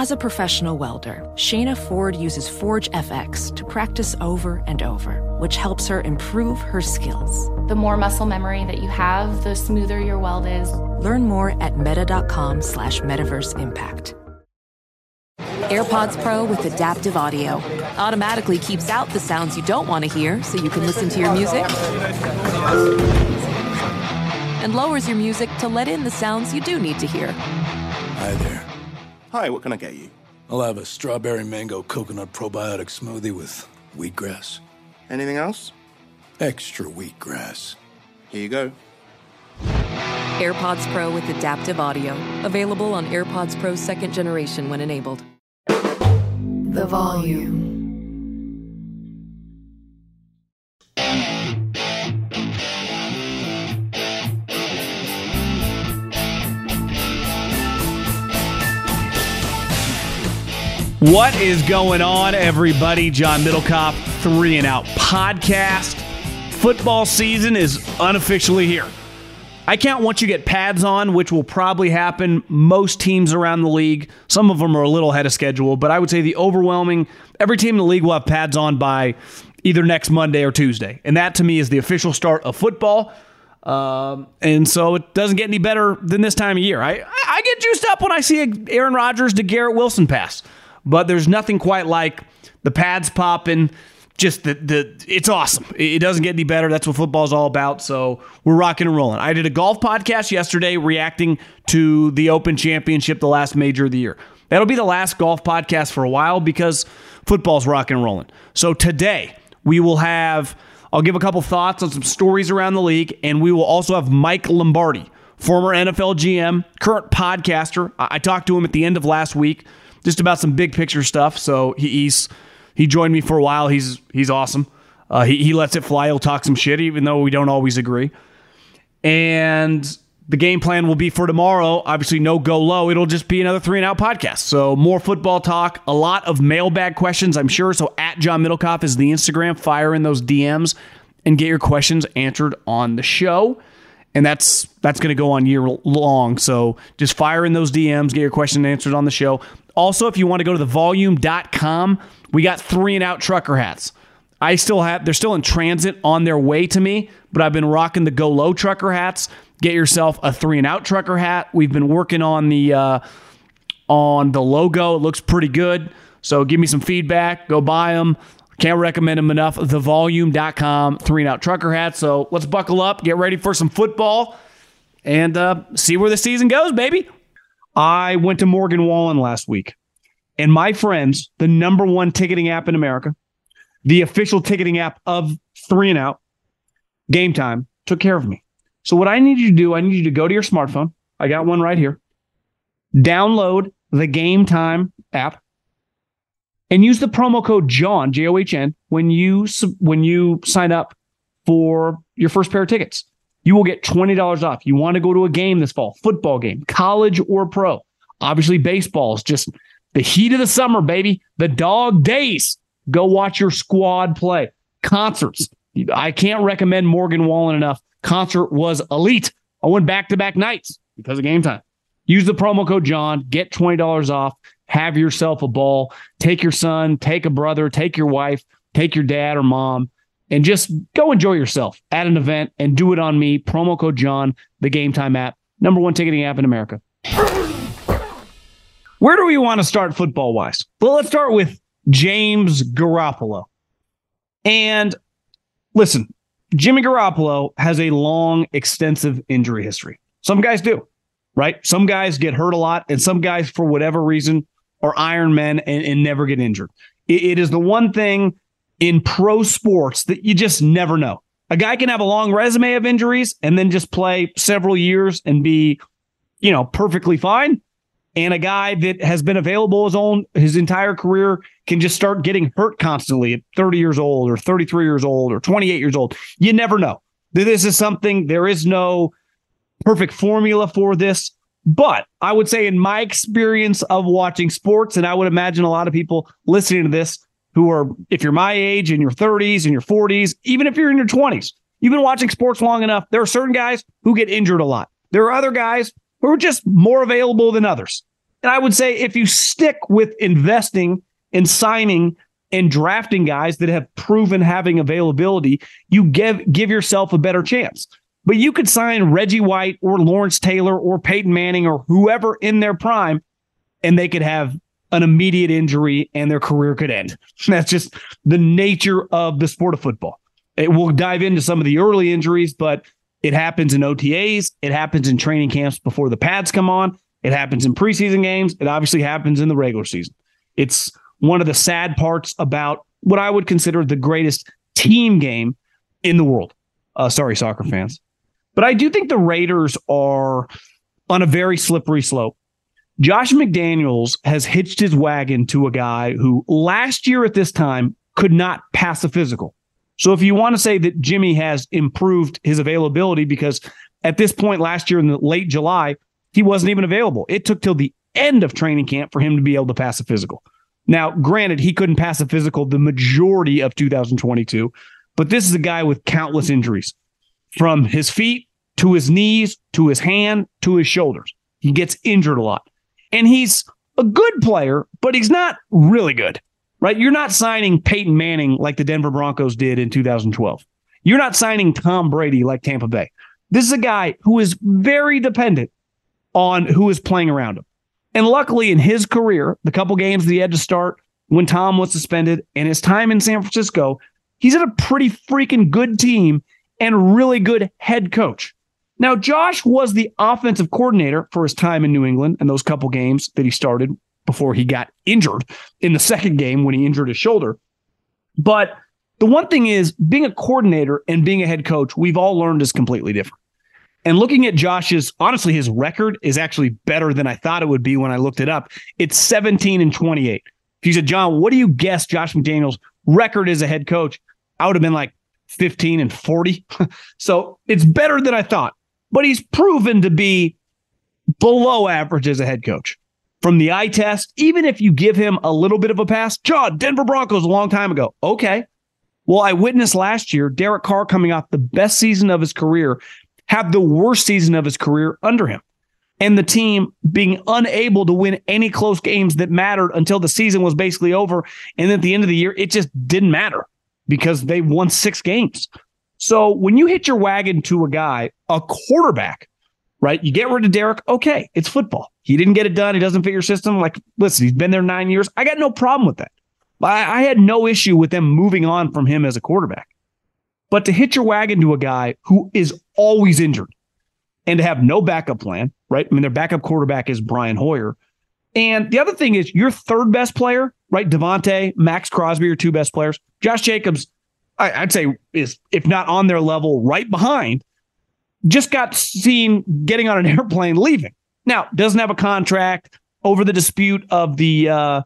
As a professional welder, Shayna Ford uses Forge FX to practice over and over, which helps her improve her skills. The more muscle memory that you have, the smoother your weld is. Learn more at meta.com slash metaverse impact. AirPods Pro with adaptive audio automatically keeps out the sounds you don't want to hear so you can listen to your music and lowers your music to let in the sounds you do need to hear. Hi there. Hi, what can I get you? I'll have a strawberry mango coconut probiotic smoothie with wheatgrass. Anything else? Extra wheatgrass. Here you go. AirPods Pro with adaptive audio. Available on AirPods Pro second generation when enabled. The volume. What is going on, everybody? John Middlekauff, Three and Out podcast. Football season is unofficially here. I can't once you get pads on, which will probably happen. Most teams around the league, some of them are a little ahead of schedule, but I would say the overwhelming, every team in the league will have pads on by either next Monday or Tuesday. And that to me is the official start of football. Um, and so it doesn't get any better than this time of year. I, I get juiced up when I see Aaron Rodgers to Garrett Wilson pass but there's nothing quite like the pads popping. Just the, the it's awesome. It doesn't get any better. That's what football's all about. So we're rocking and rolling. I did a golf podcast yesterday reacting to the Open Championship, the last major of the year. That'll be the last golf podcast for a while because football's rocking and rolling. So today we will have I'll give a couple thoughts on some stories around the league, and we will also have Mike Lombardi, former NFL GM, current podcaster. I talked to him at the end of last week just about some big picture stuff. So he, he's he joined me for a while. He's he's awesome. Uh, he he lets it fly. He'll talk some shit, even though we don't always agree. And the game plan will be for tomorrow. Obviously, no go low. It'll just be another three and out podcast. So more football talk, a lot of mailbag questions, I'm sure. So at John Middlekauff is the Instagram. Fire in those DMs and get your questions answered on the show and that's that's going to go on year long. So just fire in those DMs, get your question answered on the show. Also, if you want to go to the volume.com, we got three and out trucker hats. I still have, they're still in transit on their way to me, but I've been rocking the Go Low trucker hats. Get yourself a three and out trucker hat. We've been working on the, uh, on the logo. It looks pretty good. So give me some feedback. Go buy them. Can't recommend them enough. Thevolume.com, three and out trucker hats. So let's buckle up, get ready for some football, and uh, see where the season goes, baby. I went to Morgan Wallen last week, and my friends, the number one ticketing app in America, the official ticketing app of Three and Out, Game Time, took care of me. So, what I need you to do, I need you to go to your smartphone. I got one right here. Download the Game Time app and use the promo code John J O H N when you when you sign up for your first pair of tickets you will get $20 off. You want to go to a game this fall, football game, college or pro. Obviously, baseball is just the heat of the summer, baby. The dog days. Go watch your squad play. Concerts. I can't recommend Morgan Wallen enough. Concert was elite. I went back to back nights because of game time. Use the promo code John, get $20 off, have yourself a ball. Take your son, take a brother, take your wife, take your dad or mom and just go enjoy yourself at an event and do it on me. Promo code John, the Game Time app, number one ticketing app in America. Where do we want to start football wise? Well, let's start with James Garoppolo. And listen, Jimmy Garoppolo has a long, extensive injury history. Some guys do, right? Some guys get hurt a lot, and some guys, for whatever reason, are Iron Men and, and never get injured. It, it is the one thing in pro sports that you just never know. A guy can have a long resume of injuries and then just play several years and be, you know, perfectly fine. And a guy that has been available his own his entire career can just start getting hurt constantly at 30 years old or 33 years old or 28 years old. You never know. This is something there is no perfect formula for this. But I would say, in my experience of watching sports, and I would imagine a lot of people listening to this who are, if you're my age in your 30s and your 40s, even if you're in your 20s, you've been watching sports long enough. There are certain guys who get injured a lot. There are other guys who are just more available than others. And I would say if you stick with investing and signing and drafting guys that have proven having availability, you give give yourself a better chance. But you could sign Reggie White or Lawrence Taylor or Peyton Manning or whoever in their prime, and they could have an immediate injury and their career could end. That's just the nature of the sport of football. It will dive into some of the early injuries, but it happens in OTAs, it happens in training camps before the pads come on, it happens in preseason games, it obviously happens in the regular season. It's one of the sad parts about what I would consider the greatest team game in the world. Uh, sorry, soccer fans. But I do think the Raiders are on a very slippery slope. Josh McDaniels has hitched his wagon to a guy who last year at this time could not pass a physical. So if you want to say that Jimmy has improved his availability because at this point last year in the late July, he wasn't even available. It took till the end of training camp for him to be able to pass a physical. Now, granted, he couldn't pass a physical the majority of 2022, but this is a guy with countless injuries from his feet to his knees to his hand to his shoulders. He gets injured a lot. And he's a good player, but he's not really good, right? You're not signing Peyton Manning like the Denver Broncos did in 2012. You're not signing Tom Brady like Tampa Bay. This is a guy who is very dependent on who is playing around him. And luckily, in his career, the couple games that he had to start when Tom was suspended and his time in San Francisco, he's at a pretty freaking good team and really good head coach. Now, Josh was the offensive coordinator for his time in New England and those couple games that he started before he got injured in the second game when he injured his shoulder. But the one thing is, being a coordinator and being a head coach, we've all learned is completely different. And looking at Josh's, honestly, his record is actually better than I thought it would be when I looked it up. It's 17 and 28. If you said, John, what do you guess Josh McDaniels' record as a head coach? I would have been like 15 and 40. so it's better than I thought. But he's proven to be below average as a head coach. From the eye test, even if you give him a little bit of a pass, John, Denver Broncos a long time ago. Okay. Well, I witnessed last year Derek Carr coming off the best season of his career have the worst season of his career under him. And the team being unable to win any close games that mattered until the season was basically over. And at the end of the year, it just didn't matter because they won six games. So when you hit your wagon to a guy, a quarterback, right? You get rid of Derek. Okay, it's football. He didn't get it done. He doesn't fit your system. Like, listen, he's been there nine years. I got no problem with that. I, I had no issue with them moving on from him as a quarterback. But to hit your wagon to a guy who is always injured and to have no backup plan, right? I mean, their backup quarterback is Brian Hoyer. And the other thing is your third best player, right? Davante, Maxx Crosby are two best players. Josh Jacobs, I, would say is, if not on their level, right behind, just got seen getting on an airplane leaving. Now, doesn't have a contract over the dispute of the uh,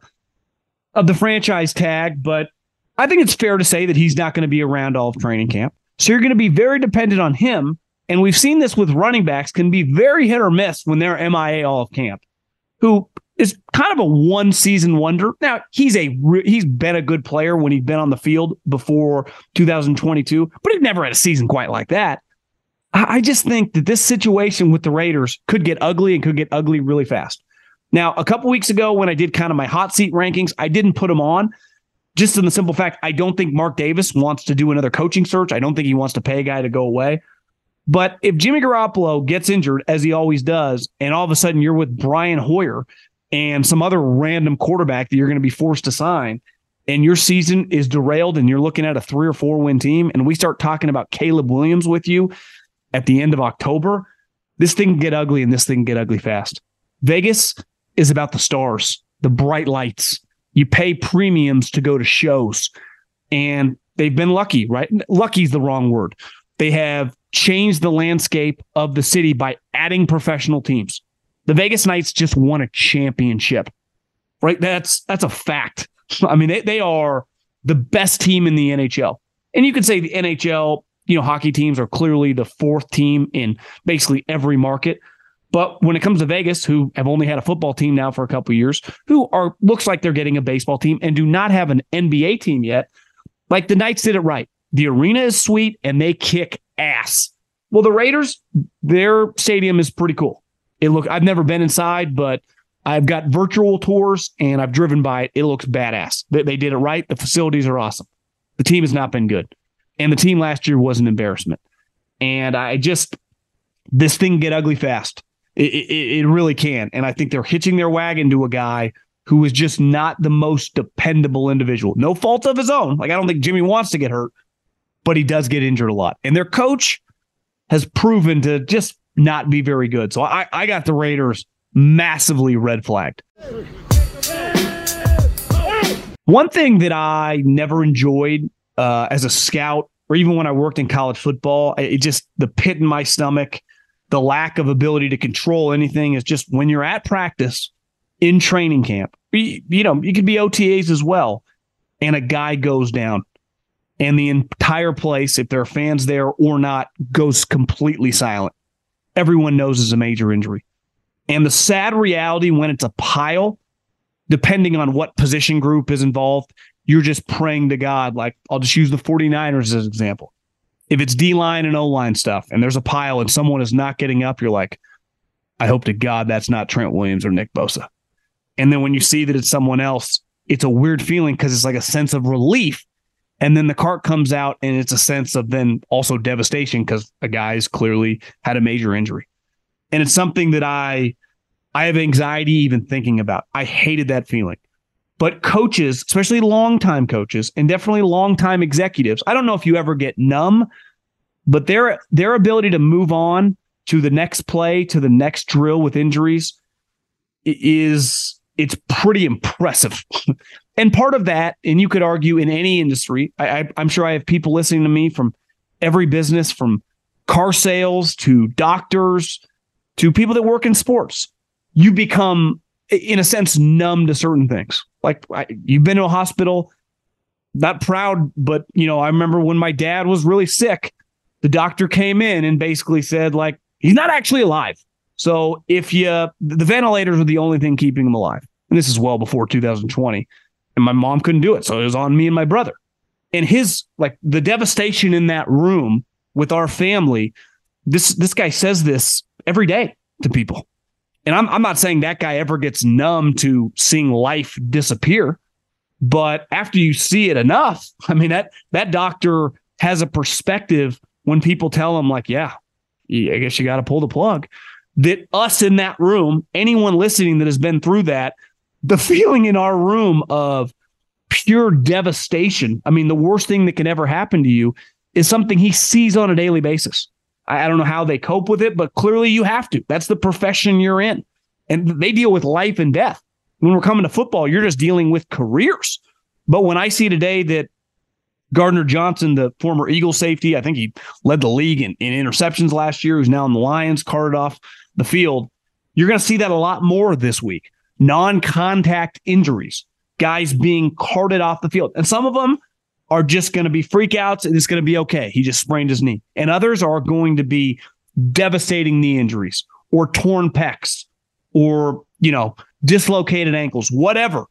of the franchise tag, but I think it's fair to say that he's not going to be around all of training camp. So you're going to be very dependent on him. And we've seen this with running backs can be very hit or miss when they're MIA all of camp, who is kind of a one season wonder. Now he's a he's been a good player when he's been on the field before 2022, but he never had a season quite like that. I just think that this situation with the Raiders could get ugly and could get ugly really fast. Now, a couple weeks ago, when I did kind of my hot seat rankings, I didn't put them on just in the simple fact, I don't think Mark Davis wants to do another coaching search. I don't think he wants to pay a guy to go away. But if Jimmy Garoppolo gets injured, as he always does, and all of a sudden you're with Brian Hoyer and some other random quarterback that you're going to be forced to sign, and your season is derailed and you're looking at a three or four win team, and we start talking about Caleb Williams with you at the end of October, this thing can get ugly and this thing can get ugly fast. Vegas is about the stars, the bright lights, you pay premiums to go to shows. And they've been lucky, right? Lucky is the wrong word. They have changed the landscape of the city by adding professional teams. The Vegas Knights just won a championship. Right? That's that's a fact. I mean, they, they are the best team in the NHL. And you could say the NHL, you know, hockey teams are clearly the fourth team in basically every market. But when it comes to Vegas, who have only had a football team now for a couple years, who are looks like they're getting a baseball team and do not have an NBA team yet, like the Knights did it right. The arena is sweet and they kick ass. Well, the Raiders, their stadium is pretty cool. It look I've never been inside, but I've got virtual tours and I've driven by it. It looks badass. They, they did it right. The facilities are awesome. The team has not been good. And the team last year was an embarrassment. And I just, this thing get ugly fast. It, it, it really can. And I think they're hitching their wagon to a guy who is just not the most dependable individual. No fault of his own. Like, I don't think Jimmy wants to get hurt, but he does get injured a lot. And their coach has proven to just not be very good. So I, I got the Raiders massively red flagged. One thing that I never enjoyed uh, as a scout, or even when I worked in college football, it just the pit in my stomach, the lack of ability to control anything is just when you're at practice in training camp, you, you know, you could be OTAs as well, and a guy goes down, and the entire place, if there are fans there or not, goes completely silent. Everyone knows is a major injury. And the sad reality when it's a pile, depending on what position group is involved, you're just praying to God. Like, I'll just use the 49ers as an example. If it's D line and O line stuff and there's a pile and someone is not getting up, you're like, I hope to God that's not Trent Williams or Nick Bosa. And then when you see that it's someone else, it's a weird feeling because it's like a sense of relief. And then the cart comes out and it's a sense of then also devastation because a guy's clearly had a major injury and it's something that I I have anxiety even thinking about. I hated that feeling. But coaches, especially longtime coaches and definitely longtime executives, I don't know if you ever get numb, but their their ability to move on to the next play, to the next drill with injuries is it's pretty impressive. and part of that, and you could argue in any industry, I, I'm sure I have people listening to me from every business, from car sales to doctors to people that work in sports, you become, in a sense, numb to certain things. Like I, you've been to a hospital, not proud, but you know, I remember when my dad was really sick, the doctor came in and basically said, like, he's not actually alive. So if you, the ventilators are the only thing keeping him alive. And this is well before 2020. And my mom couldn't do it. So it was on me and my brother. And his, like, the devastation in that room with our family, this, this guy says this every day to people. And I'm, I'm not saying that guy ever gets numb to seeing life disappear, but after you see it enough, I mean, that, that doctor has a perspective when people tell him, like, yeah, I guess you got to pull the plug. That us in that room, anyone listening that has been through that, the feeling in our room of pure devastation. I mean, the worst thing that can ever happen to you is something he sees on a daily basis. I, don't know how they cope with it, but clearly you have to. That's the profession you're in. And they deal with life and death. When we're coming to football, you're just dealing with careers. But when I see today that Gardner Johnson, the former Eagle safety, I think he led the league in, in interceptions last year, who's now in the Lions, carted off the field. You're going to see that a lot more this week. Non contact injuries, guys being carted off the field. And some of them are just going to be freakouts and it's going to be okay. He just sprained his knee. And others are going to be devastating knee injuries or torn pecs or, you know, dislocated ankles, whatever.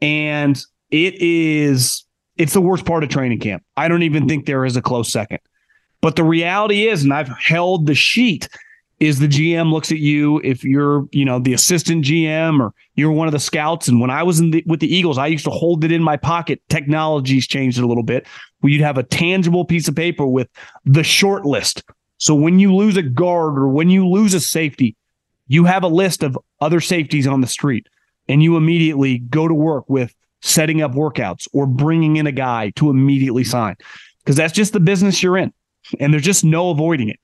And it is, it's the worst part of training camp. I don't even think there is a close second. But the reality is, and I've held the sheet is the GM looks at you if you're, you know, the assistant GM or you're one of the scouts. And when I was in the, with the Eagles, I used to hold it in my pocket. Technology's changed a little bit. Where you'd have a tangible piece of paper with the short list. So when you lose a guard or when you lose a safety, you have a list of other safeties on the street, and you immediately go to work with setting up workouts or bringing in a guy to immediately sign because that's just the business you're in, and there's just no avoiding it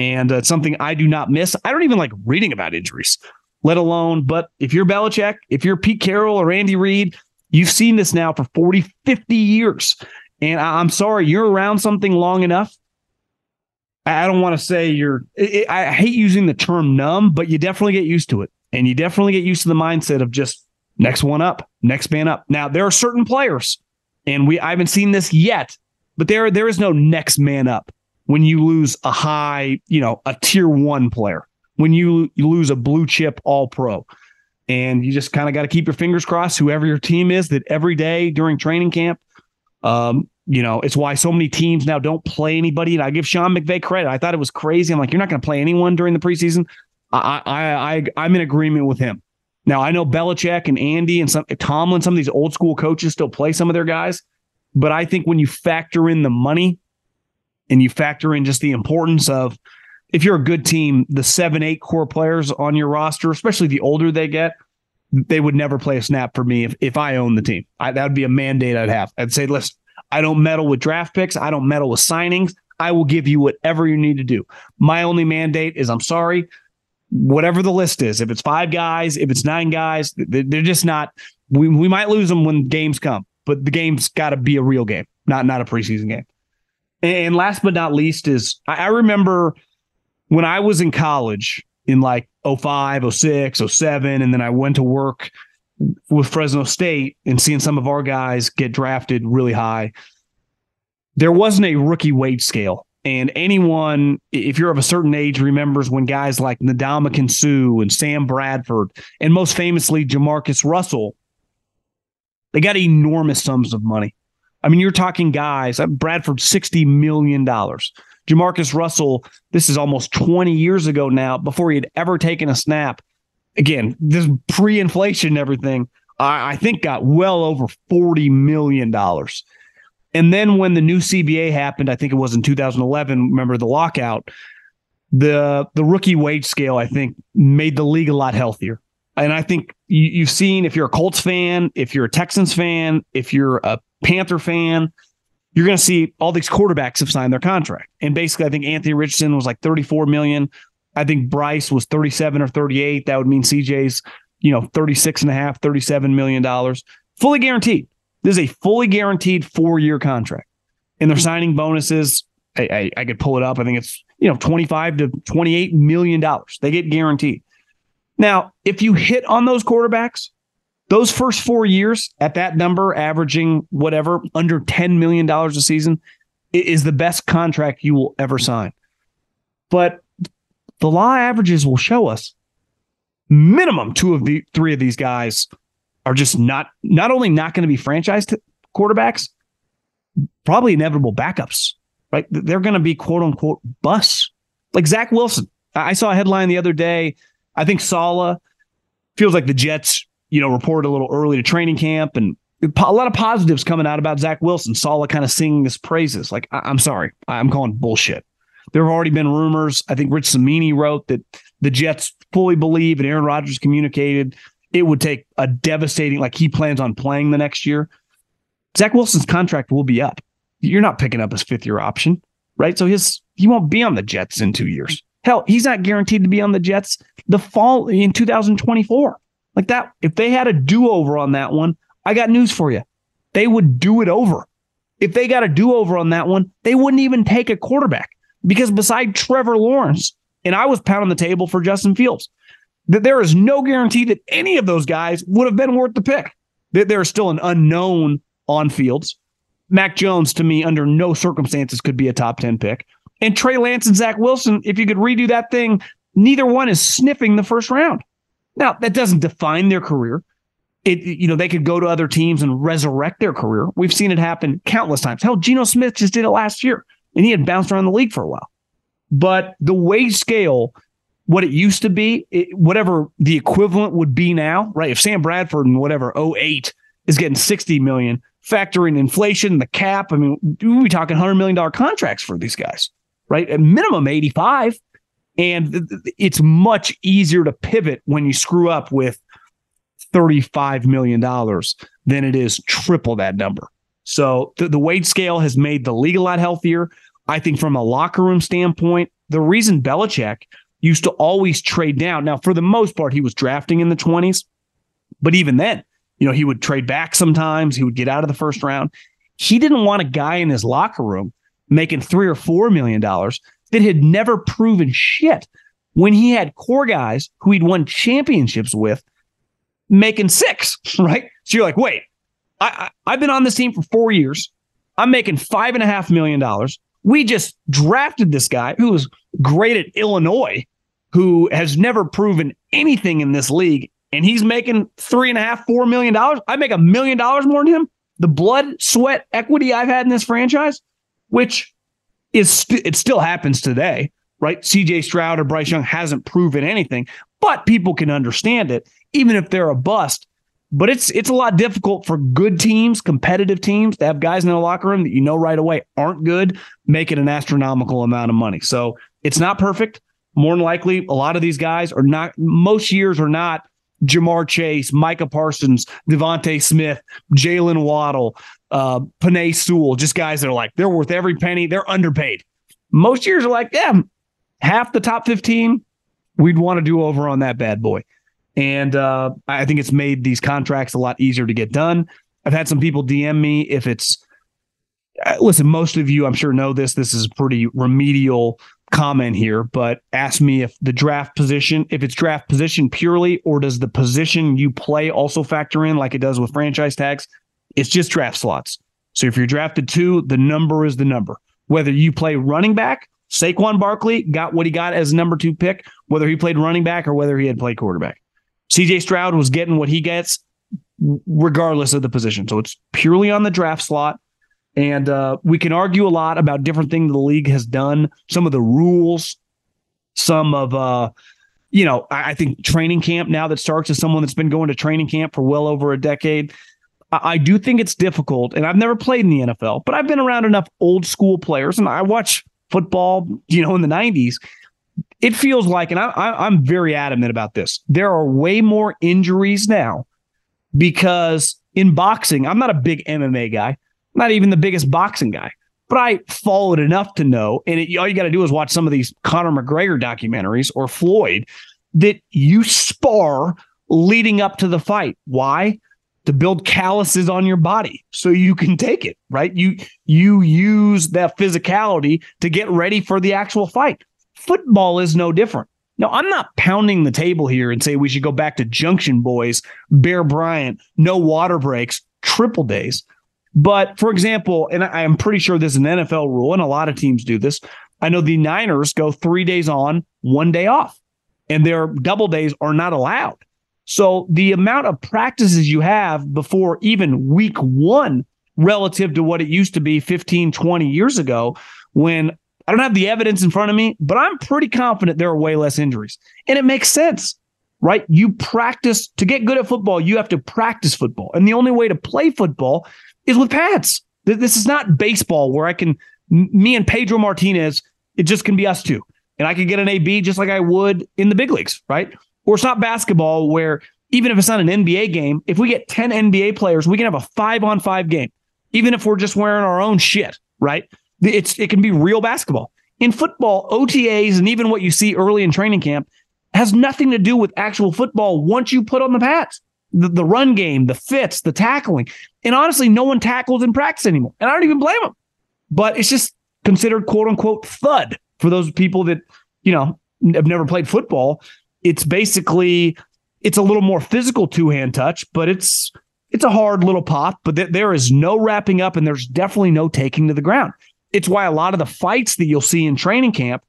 and uh, it's something I do not miss. I don't even like reading about injuries, let alone. But if you're Belichick, if you're Pete Carroll or Andy Reid, you've seen this now for 40, 50 years. And I- am sorry, you're around something long enough. I don't want to say you're, I hate using the term numb, but you definitely get used to it. And you definitely get used to the mindset of just next one up, next man up. Now, there are certain players, and we I haven't seen this yet, but there there is no next man up when you lose a high, you know, a tier one player, when you, you lose a blue chip all pro. And you just kind of got to keep your fingers crossed, whoever your team is, that every day during training camp, um, you know, it's why so many teams now don't play anybody. And I give Sean McVay credit. I thought it was crazy. I'm like, you're not going to play anyone during the preseason. I, I, I, I'm in agreement with him. Now I know Belichick and Andy and some Tomlin, some of these old school coaches still play some of their guys, but I think when you factor in the money and you factor in just the importance of if you're a good team, the seven, eight core players on your roster, especially the older they get, they would never play a snap for me if, if I own the team. I, that would be a mandate I'd have. I'd say, listen, I don't meddle with draft picks. I don't meddle with signings. I will give you whatever you need to do. My only mandate is I'm sorry, whatever the list is. If it's five guys, if it's nine guys, they're just not. We, we might lose them when games come, but the game's got to be a real game, not not a preseason game. And last but not least is I remember when I was in college in like 05, 06, 07, and then I went to work with Fresno State and seeing some of our guys get drafted really high, there wasn't a rookie wage scale. And anyone, if you're of a certain age, remembers when guys like Ndamukong Suh and Sam Bradford, and most famously Jamarcus Russell, they got enormous sums of money. I mean, you're talking guys, uh, Bradford, $60 million. Jamarcus Russell, this is almost 20 years ago now, before he had ever taken a snap, again, this pre-inflation and everything, I, I think got well over forty million dollars. And then when the new CBA happened, I think it was in 2011. Remember the lockout? The the rookie wage scale, I think, made the league a lot healthier. And I think you, you've seen if you're a Colts fan, if you're a Texans fan, if you're a Panther fan, you're going to see all these quarterbacks have signed their contract. And basically, I think Anthony Richardson was like 34 million. I think Bryce was 37 or 38. That would mean CJ's, you know, 36 and a half, 37 million dollars. Fully guaranteed. This is a fully guaranteed four-year contract. And they're signing bonuses. I, I, I could pull it up. I think it's, you know, 25 to 28 million dollars. They get guaranteed. Now, if you hit on those quarterbacks, those first four years at that number, averaging whatever under $10 million a season, is the best contract you will ever sign. But the law averages will show us minimum two of the three of these guys are just not not only not going to be franchise quarterbacks, probably inevitable backups. Right? They're going to be quote unquote bus. Like Zach Wilson. I saw a headline the other day. I think Saleh feels like the Jets, you know, reported a little early to training camp and a lot of positives coming out about Zach Wilson. Saleh kind of singing his praises. Like, I- am sorry, I'm calling bullshit. There have already been rumors. I think Rich Cimini wrote that the Jets fully believe, and Aaron Rodgers communicated it would take a devastating, like he plans on playing the next year. Zach Wilson's contract will be up. You're not picking up his fifth year option, right? So his he won't be on the Jets in two years. Hell, he's not guaranteed to be on the Jets the fall in 2024. Like that, if they had a do over on that one, I got news for you. They would do it over. If they got a do over on that one, they wouldn't even take a quarterback because beside Trevor Lawrence, and I was pounding the table for Justin Fields, that there is no guarantee that any of those guys would have been worth the pick. That there is still an unknown on Fields. Mac Jones, to me, under no circumstances could be a top 10 pick. And Trey Lance and Zach Wilson, if you could redo that thing, neither one is sniffing the first round. Now, that doesn't define their career. It, you know, they could go to other teams and resurrect their career. We've seen it happen countless times. Hell, Geno Smith just did it last year and he had bounced around the league for a while. But the wage scale, what it used to be, it, whatever the equivalent would be now, right? If Sam Bradford and whatever 08 is getting 60 million, factoring inflation, the cap, I mean, we're talking $100 million contracts for these guys, right? At minimum 85. And it's much easier to pivot when you screw up with $35 million than it is triple that number. So the, the wage scale has made the league a lot healthier. I think from a locker room standpoint, the reason Belichick used to always trade down. Now, for the most part, he was drafting in the 20s, but even then, you know, he would trade back sometimes. He would get out of the first round. He didn't want a guy in his locker room making three or four million dollars that had never proven shit when he had core guys who he'd won championships with making six, right? So you're like, wait, I, I have been on this team for four years. I'm making five and a half million dollars. We just drafted this guy who was great at Illinois, who has never proven anything in this league, and he's making three and a half, four million dollars. I make a million dollars more than him. The blood, sweat, equity I've had in this franchise, which is st- it still happens today, right? CJ Stroud or Bryce Young hasn't proven anything. but people can understand it, even if they're a bust. But it's it's a lot difficult for good teams, competitive teams, to have guys in the locker room that you know right away aren't good, making an astronomical amount of money. So it's not perfect. More than likely, a lot of these guys are not. Most years are not Ja'Marr Chase, Micah Parsons, DeVonta Smith, Jaylen Waddle, uh, Penei Sewell, just guys that are like they're worth every penny. They're underpaid. Most years are like, yeah, half the top fifteen, we'd want to do over on that bad boy. And uh, I think it's made these contracts a lot easier to get done. I've had some people DM me if it's uh, listen, most of you I'm sure know this. This is pretty remedial comment here, but ask me if the draft position, if it's draft position purely, or does the position you play also factor in like it does with franchise tags? It's just draft slots. So if you're drafted two, the number is the number. Whether you play running back, Saquon Barkley got what he got as number two pick, whether he played running back or whether he had played quarterback. CJ Stroud was getting what he gets regardless of the position. So it's purely on the draft slot. And uh, we can argue a lot about different things the league has done, some of the rules, some of, uh, you know, I, I think training camp now that starts as someone that's been going to training camp for well over a decade. I, I do think it's difficult, and I've never played in the NFL, but I've been around enough old school players, and I watch football, you know, in the 90s it feels like, and I, I'm very adamant about this, there are way more injuries now because in boxing, I'm not a big MMA guy, not even the biggest boxing guy, but I followed enough to know. And it, all you got to do is watch some of these Conor McGregor documentaries or Floyd that you spar leading up to the fight. Why? To build calluses on your body so you can take it, right? You you use that physicality to get ready for the actual fight. Football is no different. Now, I'm not pounding the table here and say we should go back to Junction Boys, Bear Bryant, no water breaks, triple days. But for example, and I am pretty sure this is an NFL rule, and a lot of teams do this. I know the Niners go three days on, one day off, and their double days are not allowed. So the amount of practices you have before even week one relative to what it used to be 15, 20 years ago, when I don't have the evidence in front of me, but I'm pretty confident there are way less injuries. And it makes sense, right? You practice to get good at football, you have to practice football. And the only way to play football is with pads. This is not baseball where I can, me and Pedro Martinez, it just can be us two. And I can get an AB just like I would in the big leagues, right? Or it's not basketball where even if it's not an NBA game, if we get 10 NBA players, we can have a five on five game, even if we're just wearing our own shit, right? It's it can be real basketball. In football, OTAs and even what you see early in training camp has nothing to do with actual football once you put on the pads. The, the run game, the fits, the tackling. And honestly, no one tackles in practice anymore. And I don't even blame them. But it's just considered quote unquote thud for those people that, you know, have never played football. It's basically it's a little more physical two-hand touch, but it's it's a hard little pop, but th- there is no wrapping up and there's definitely no taking to the ground. It's why a lot of the fights that you'll see in training camp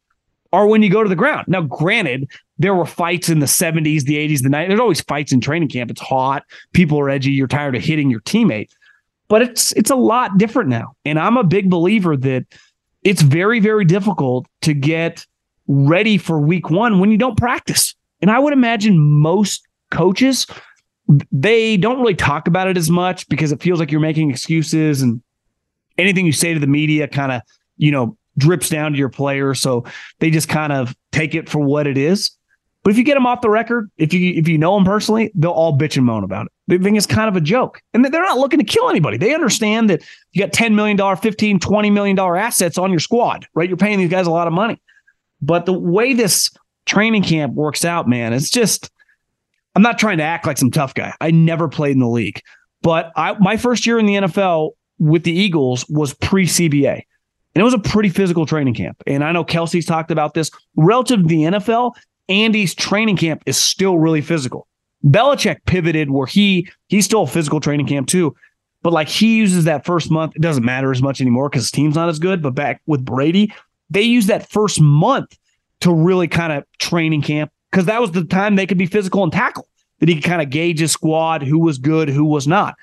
are when you go to the ground. Now, granted, there were fights in the 70s, the 80s, the 90s. There's always fights in training camp. It's hot. People are edgy. You're tired of hitting your teammate. But it's it's a lot different now. And I'm a big believer that it's very, very difficult to get ready for week one when you don't practice. And I would imagine most coaches, they don't really talk about it as much because it feels like you're making excuses and anything you say to the media kind of, you know, drips down to your players. So they just kind of take it for what it is. But if you get them off the record, if you if you know them personally, they'll all bitch and moan about it. They think it's kind of a joke. And they're not looking to kill anybody. They understand that you got $10 million, $15, $20 million assets on your squad, right? You're paying these guys a lot of money. But the way this training camp works out, man, it's just I'm not trying to act like some tough guy. I never played in the league. But I my first year in the NFL, with the Eagles was pre CBA. And it was a pretty physical training camp. And I know Kelce's talked about this. Relative to the NFL, Andy's training camp is still really physical. Belichick pivoted where he he's still a physical training camp too. But like he uses that first month, it doesn't matter as much anymore because his team's not as good. But back with Brady, they use that first month to really kind of training camp because that was the time they could be physical and tackle. That he could kind of gauge his squad, who was good, who was not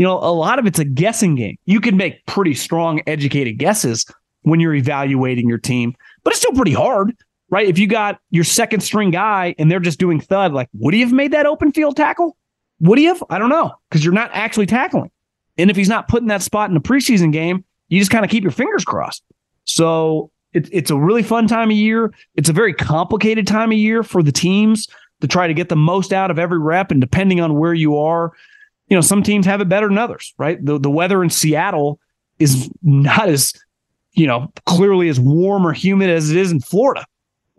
you know, a lot of it's a guessing game. You can make pretty strong, educated guesses when you're evaluating your team, but it's still pretty hard. Right? If you got your second string guy and they're just doing thud, like, would he have made that open field tackle? Would he have? I don't know because you're not actually tackling. And if he's not putting that spot in a preseason game, you just kind of keep your fingers crossed. So it, it's a really fun time of year. It's a very complicated time of year for the teams to try to get the most out of every rep. And depending on where you are, you know, some teams have it better than others, right? The, the weather in Seattle is not as, you know, clearly as warm or humid as it is in Florida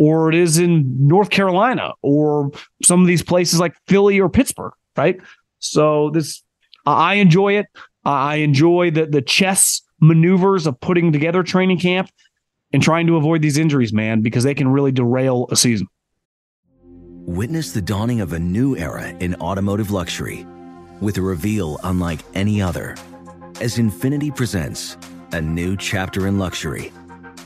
or it is in North Carolina or some of these places like Philly or Pittsburgh, right? So this, I enjoy it. I enjoy the the chess maneuvers of putting together training camp and trying to avoid these injuries, man, because they can really derail a season. Witness the dawning of a new era in automotive luxury with a reveal unlike any other as Infiniti presents a new chapter in luxury,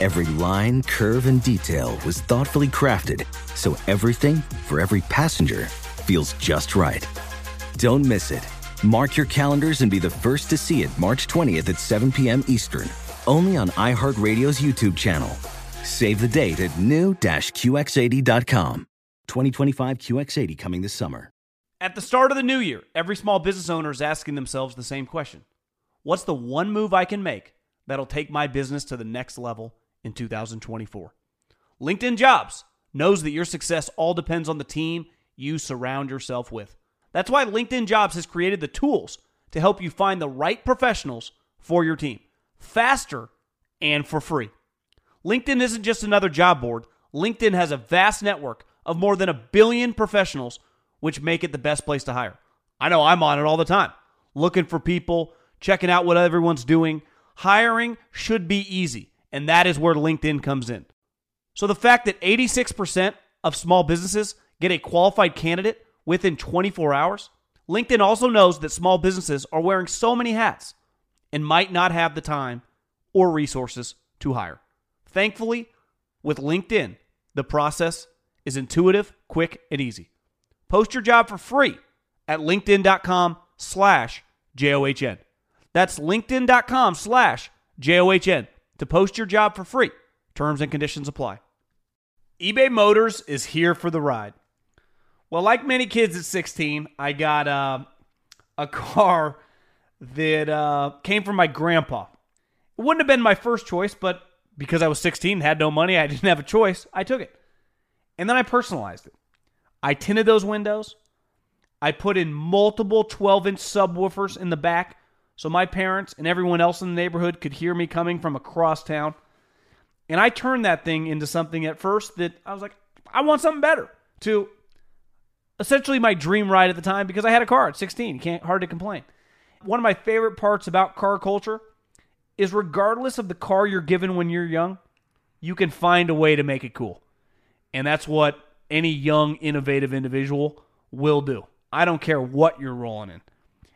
Every line, curve, and detail was thoughtfully crafted so everything for every passenger feels just right. Don't miss it. Mark your calendars and be the first to see it March 20th at 7 p.m. Eastern, only on iHeartRadio's YouTube channel. Save the date at new-QX80.com. 2025 QX80 coming this summer. At the start of the new year, every small business owner is asking themselves the same question. What's the one move I can make that'll take my business to the next level in 2024? LinkedIn Jobs knows that your success all depends on the team you surround yourself with. That's why LinkedIn Jobs has created the tools to help you find the right professionals for your team faster and for free. LinkedIn isn't just another job board, LinkedIn has a vast network of more than a billion professionals, which make it the best place to hire. I know I'm on it all the time, looking for people, checking out what everyone's doing. Hiring should be easy, and that is where LinkedIn comes in. So the fact that 86% of small businesses get a qualified candidate within 24 hours. LinkedIn also knows that small businesses are wearing so many hats and might not have the time or resources to hire. Thankfully, with LinkedIn, the process is intuitive, quick, and easy. Post your job for free at linkedin.com slash J-O-H-N. That's linkedin.com slash J-O-H-N to post your job for free. Terms and conditions apply. eBay Motors is here for the ride. Well, like many kids at 16, I got uh, a car that uh, came from my grandpa. It wouldn't have been my first choice, but because I was 16 had no money, I didn't have a choice. I took it. And then I personalized it. I tinted those windows. I put in multiple 12 inch subwoofers in the back so my parents and everyone else in the neighborhood could hear me coming from across town. And I turned that thing into something at first that I was like, I want something better. To essentially my dream ride at the time because I had a car at 16. Can't hard to complain. One of my favorite parts about car culture is regardless of the car you're given when you're young, you can find a way to make it cool. And that's what any young innovative individual will do. I don't care what you're rolling in.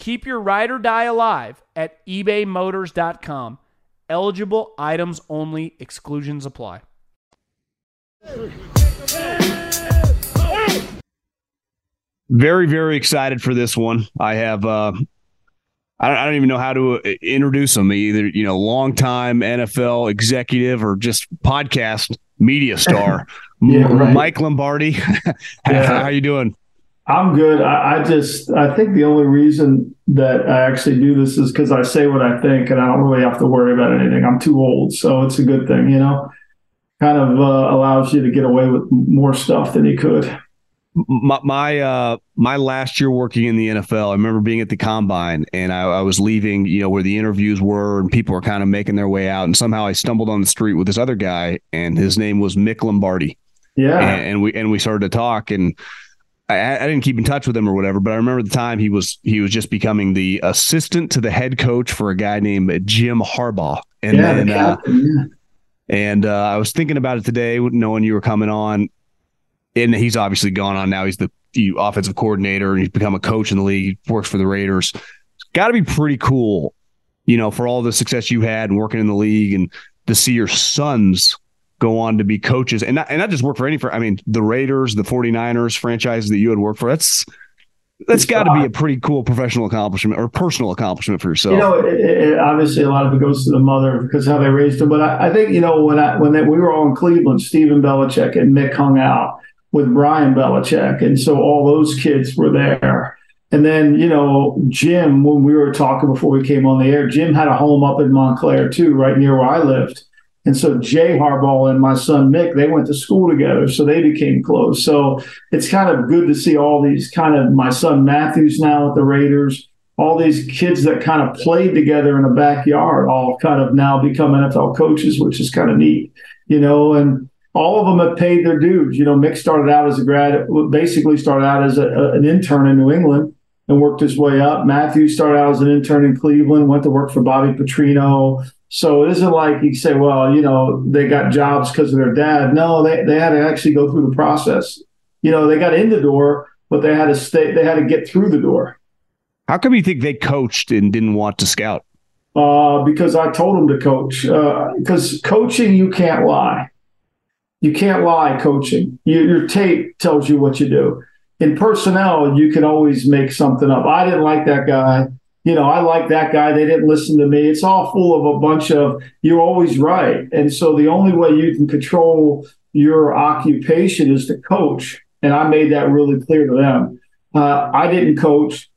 Keep your ride or die alive at ebaymotors.com. Eligible items only, exclusions apply. very very excited for this one i have uh I don't, I don't even know how to uh, introduce him either you know longtime nfl executive or just podcast media star yeah, right. mike lombardi yeah. how you doing i'm good I, I, just i think the only reason that i actually do this is because i say what i think and i don't really have to worry about anything i'm too old so it's a good thing you know kind of uh, allows you to get away with more stuff than you could my my uh my last year working in the NFL, I remember being at the combine and I, I, was leaving, you know, where the interviews were and people were kind of making their way out. And somehow I stumbled on the street with this other guy and his name was Mick Lombardi. Yeah. And, and we and we started to talk and I, I, didn't keep in touch with him or whatever, but I remember the time he was he was just becoming the assistant to the head coach for a guy named Jim Harbaugh. And yeah, then uh, captain, and uh, I was thinking about it today, knowing you were coming on and he's obviously gone on now. He's the, the offensive coordinator and he's become a coach in the league. He works for the Raiders. Got to be pretty cool, you know, for all the success you had and working in the league and to see your sons go on to be coaches and not, and not just work for any, for, I mean, the Raiders, the 49ers franchises that you had worked for. That's, that's got to be a pretty cool professional accomplishment or personal accomplishment for yourself. You know, it, it, obviously a lot of it goes to the mother because how they raised him. But I, I think you know when I when they, we were all in Cleveland, Stephen Belichick and Mick hung out, with Brian Belichick. And so all those kids were there. And then, you know, Jim, when we were talking before we came on the air, Jim had a home up in Montclair too, right near where I lived. And so Jay Harbaugh and my son Mick, they went to school together, so they became close. So it's kind of good to see all these kind of my son Matthews now at the Raiders, all these kids that kind of played together in a backyard, all kind of now become NFL coaches, which is kind of neat, you know. And all of them have paid their dues. You know, Mick started out as a grad, basically started out as a, a, an intern in New England and worked his way up. Matthew started out as an intern in Cleveland, went to work for Bobby Petrino. So it isn't like you say, well, you know, they got jobs because of their dad. No, they, they had to actually go through the process. You know, they got in the door, but they had to stay, they had to get through the door. How come you think they coached and didn't want to scout? Uh, because I told them to coach. Because uh, coaching, you can't lie. You can't lie coaching. You, your tape tells you what you do. In personnel, you can always make something up. I didn't like that guy. You know, I like that guy. They didn't listen to me. It's all full of a bunch of you're always right. And so the only way you can control your occupation is to coach. And I made that really clear to them. Uh, I didn't coach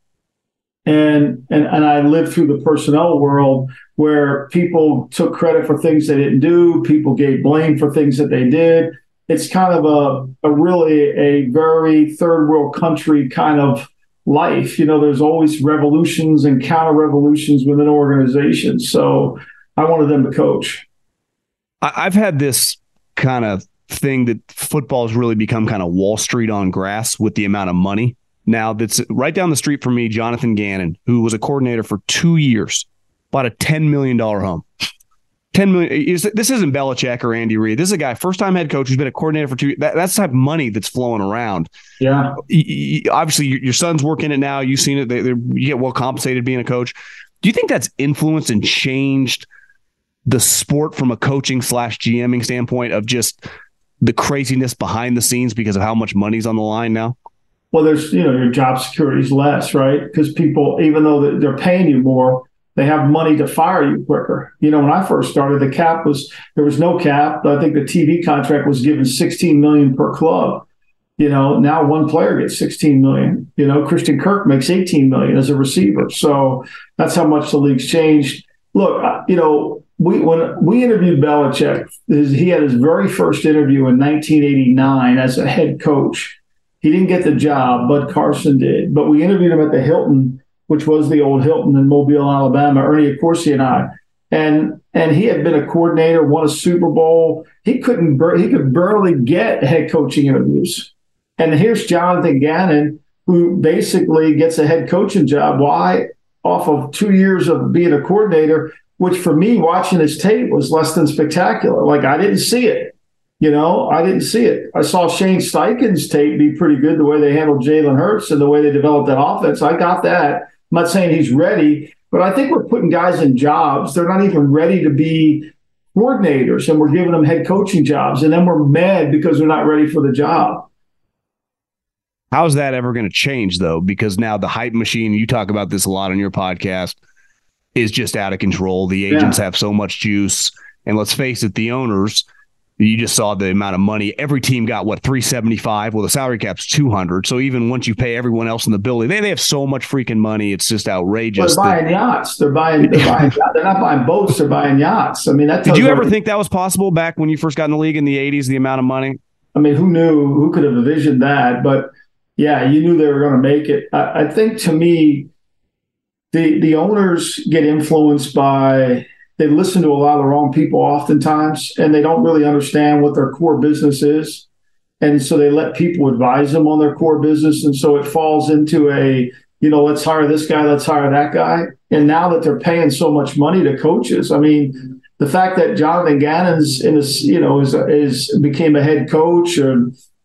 and and and I lived through the personnel world where people took credit for things they didn't do, people gave blame for things that they did. It's kind of a, a really a very third world country kind of life. You know, there's always revolutions and counter revolutions within organizations. So I wanted them to coach. I've had this kind of thing that football has really become kind of Wall Street on grass with the amount of money now that's right down the street from me, Jonathan Gannon, who was a coordinator for two years, bought a $10 million home. 10 million. This isn't Belichick or Andy Reid. This is a guy, first time head coach who's been a coordinator for two. That, that's the type of money that's flowing around. Yeah. Obviously, your son's working it now. You've seen it. They, you get well compensated being a coach. Do you think that's influenced and changed the sport from a coaching slash GMing standpoint of just the craziness behind the scenes because of how much money's on the line now? well, there's, you know, your job security is less, right? Because people, even though they're paying you more, they have money to fire you quicker. You know, when I first started, the cap was, there was no cap. I think the TV contract was given 16 million per club. You know, now one player gets 16 million. You know, Christian Kirk makes 18 million as a receiver. So that's how much the league's changed. Look, you know, we when we interviewed Belichick, he had his very first interview in 1989 as a head coach he didn't get the job, Bud Carson did. But we interviewed him at the Hilton, which was the old Hilton in Mobile, Alabama, Ernie Accorsi and I. And and he had been a coordinator, won a Super Bowl. He couldn't he could barely get head coaching interviews. And here's Jonathan Gannon, who basically gets a head coaching job. Why? Off of two years of being a coordinator, which for me, watching his tape was less than spectacular. Like I didn't see it. You know, I didn't see it. I saw Shane Steichen's tape be pretty good the way they handled Jalen Hurts and the way they developed that offense. I got that. I'm not saying he's ready, but I think we're putting guys in jobs. They're not even ready to be coordinators, and we're giving them head coaching jobs. And then we're mad because they're not ready for the job. How's that ever going to change, though? Because now the hype machine, you talk about this a lot on your podcast, is just out of control. The agents yeah. have so much juice. And let's face it, the owners you just saw the amount of money. Every team got what 375. Well, the salary cap's 200. So even once you pay everyone else in the building, they, they have so much freaking money. It's just outrageous. Well, they're buying that, yachts. They're buying. They're, buying, they're not buying boats. They're buying yachts. I mean, that. Did you ever think that was possible back when you first got in the league in the 80s? The amount of money. I mean, who knew? Who could have envisioned that? But yeah, you knew they were going to make it. I, I think to me, the the owners get influenced by they listen to a lot of the wrong people oftentimes, and they don't really understand what their core business is, and so they let people advise them on their core business, and so it falls into a you know let's hire this guy, let's hire that guy, and now that they're paying so much money to coaches, I mean. The fact that Jonathan Gannon's in this, you know, is is became a head coach, or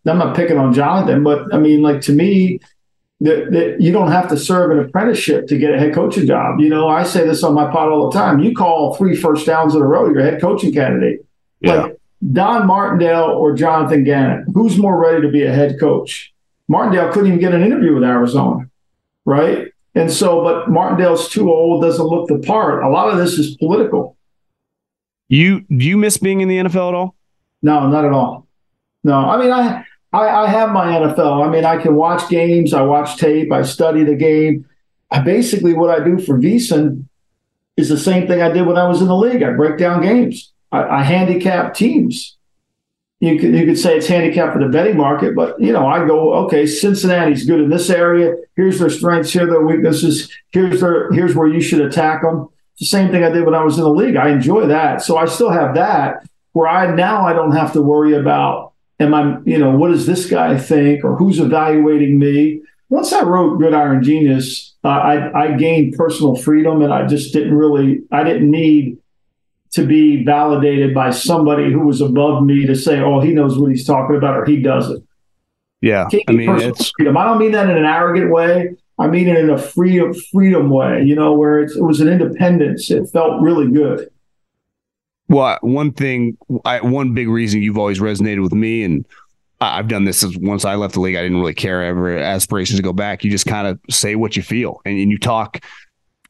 I'm not picking on Jonathan, but I mean, like to me, that, that you don't have to serve an apprenticeship to get a head coaching job. You know, I say this on my pod all the time. You call three first downs in a row, you're a head coaching candidate. Yeah. Like Don Martindale or Jonathan Gannon, who's more ready to be a head coach? Martindale couldn't even get an interview with Arizona, right? And so, but Martindale's too old, doesn't look the part. A lot of this is political. You do you miss being in the NFL at all? No, not at all. No, I mean I I, I have my NFL. I mean, I can watch games. I watch tape. I study the game. I basically what I do for VSiN is the same thing I did when I was in the league. I break down games. I, I handicap teams. You could you could say it's handicap for the betting market, but you know I go okay. Cincinnati's good in this area. Here's their strengths. Here their weaknesses. Here's their here's where you should attack them. It's the same thing I did when I was in the league. I enjoy that, so I still have that. Where I now I don't have to worry about am I, you know, what does this guy think or who's evaluating me? Once I wrote Gridiron Genius, uh, I, I gained personal freedom and I just didn't really, I didn't need to be validated by somebody who was above me to say, oh, he knows what he's talking about or he doesn't. Yeah. I mean, it's, freedom. I don't mean that in an arrogant way. I mean it in a free freedom way, you know, where it was an independence. It felt really good. Well, one thing, I, one big reason you've always resonated with me, and I've done this once I left the league. I didn't really care ever aspirations to go back. You just kind of say what you feel, and, and you talk.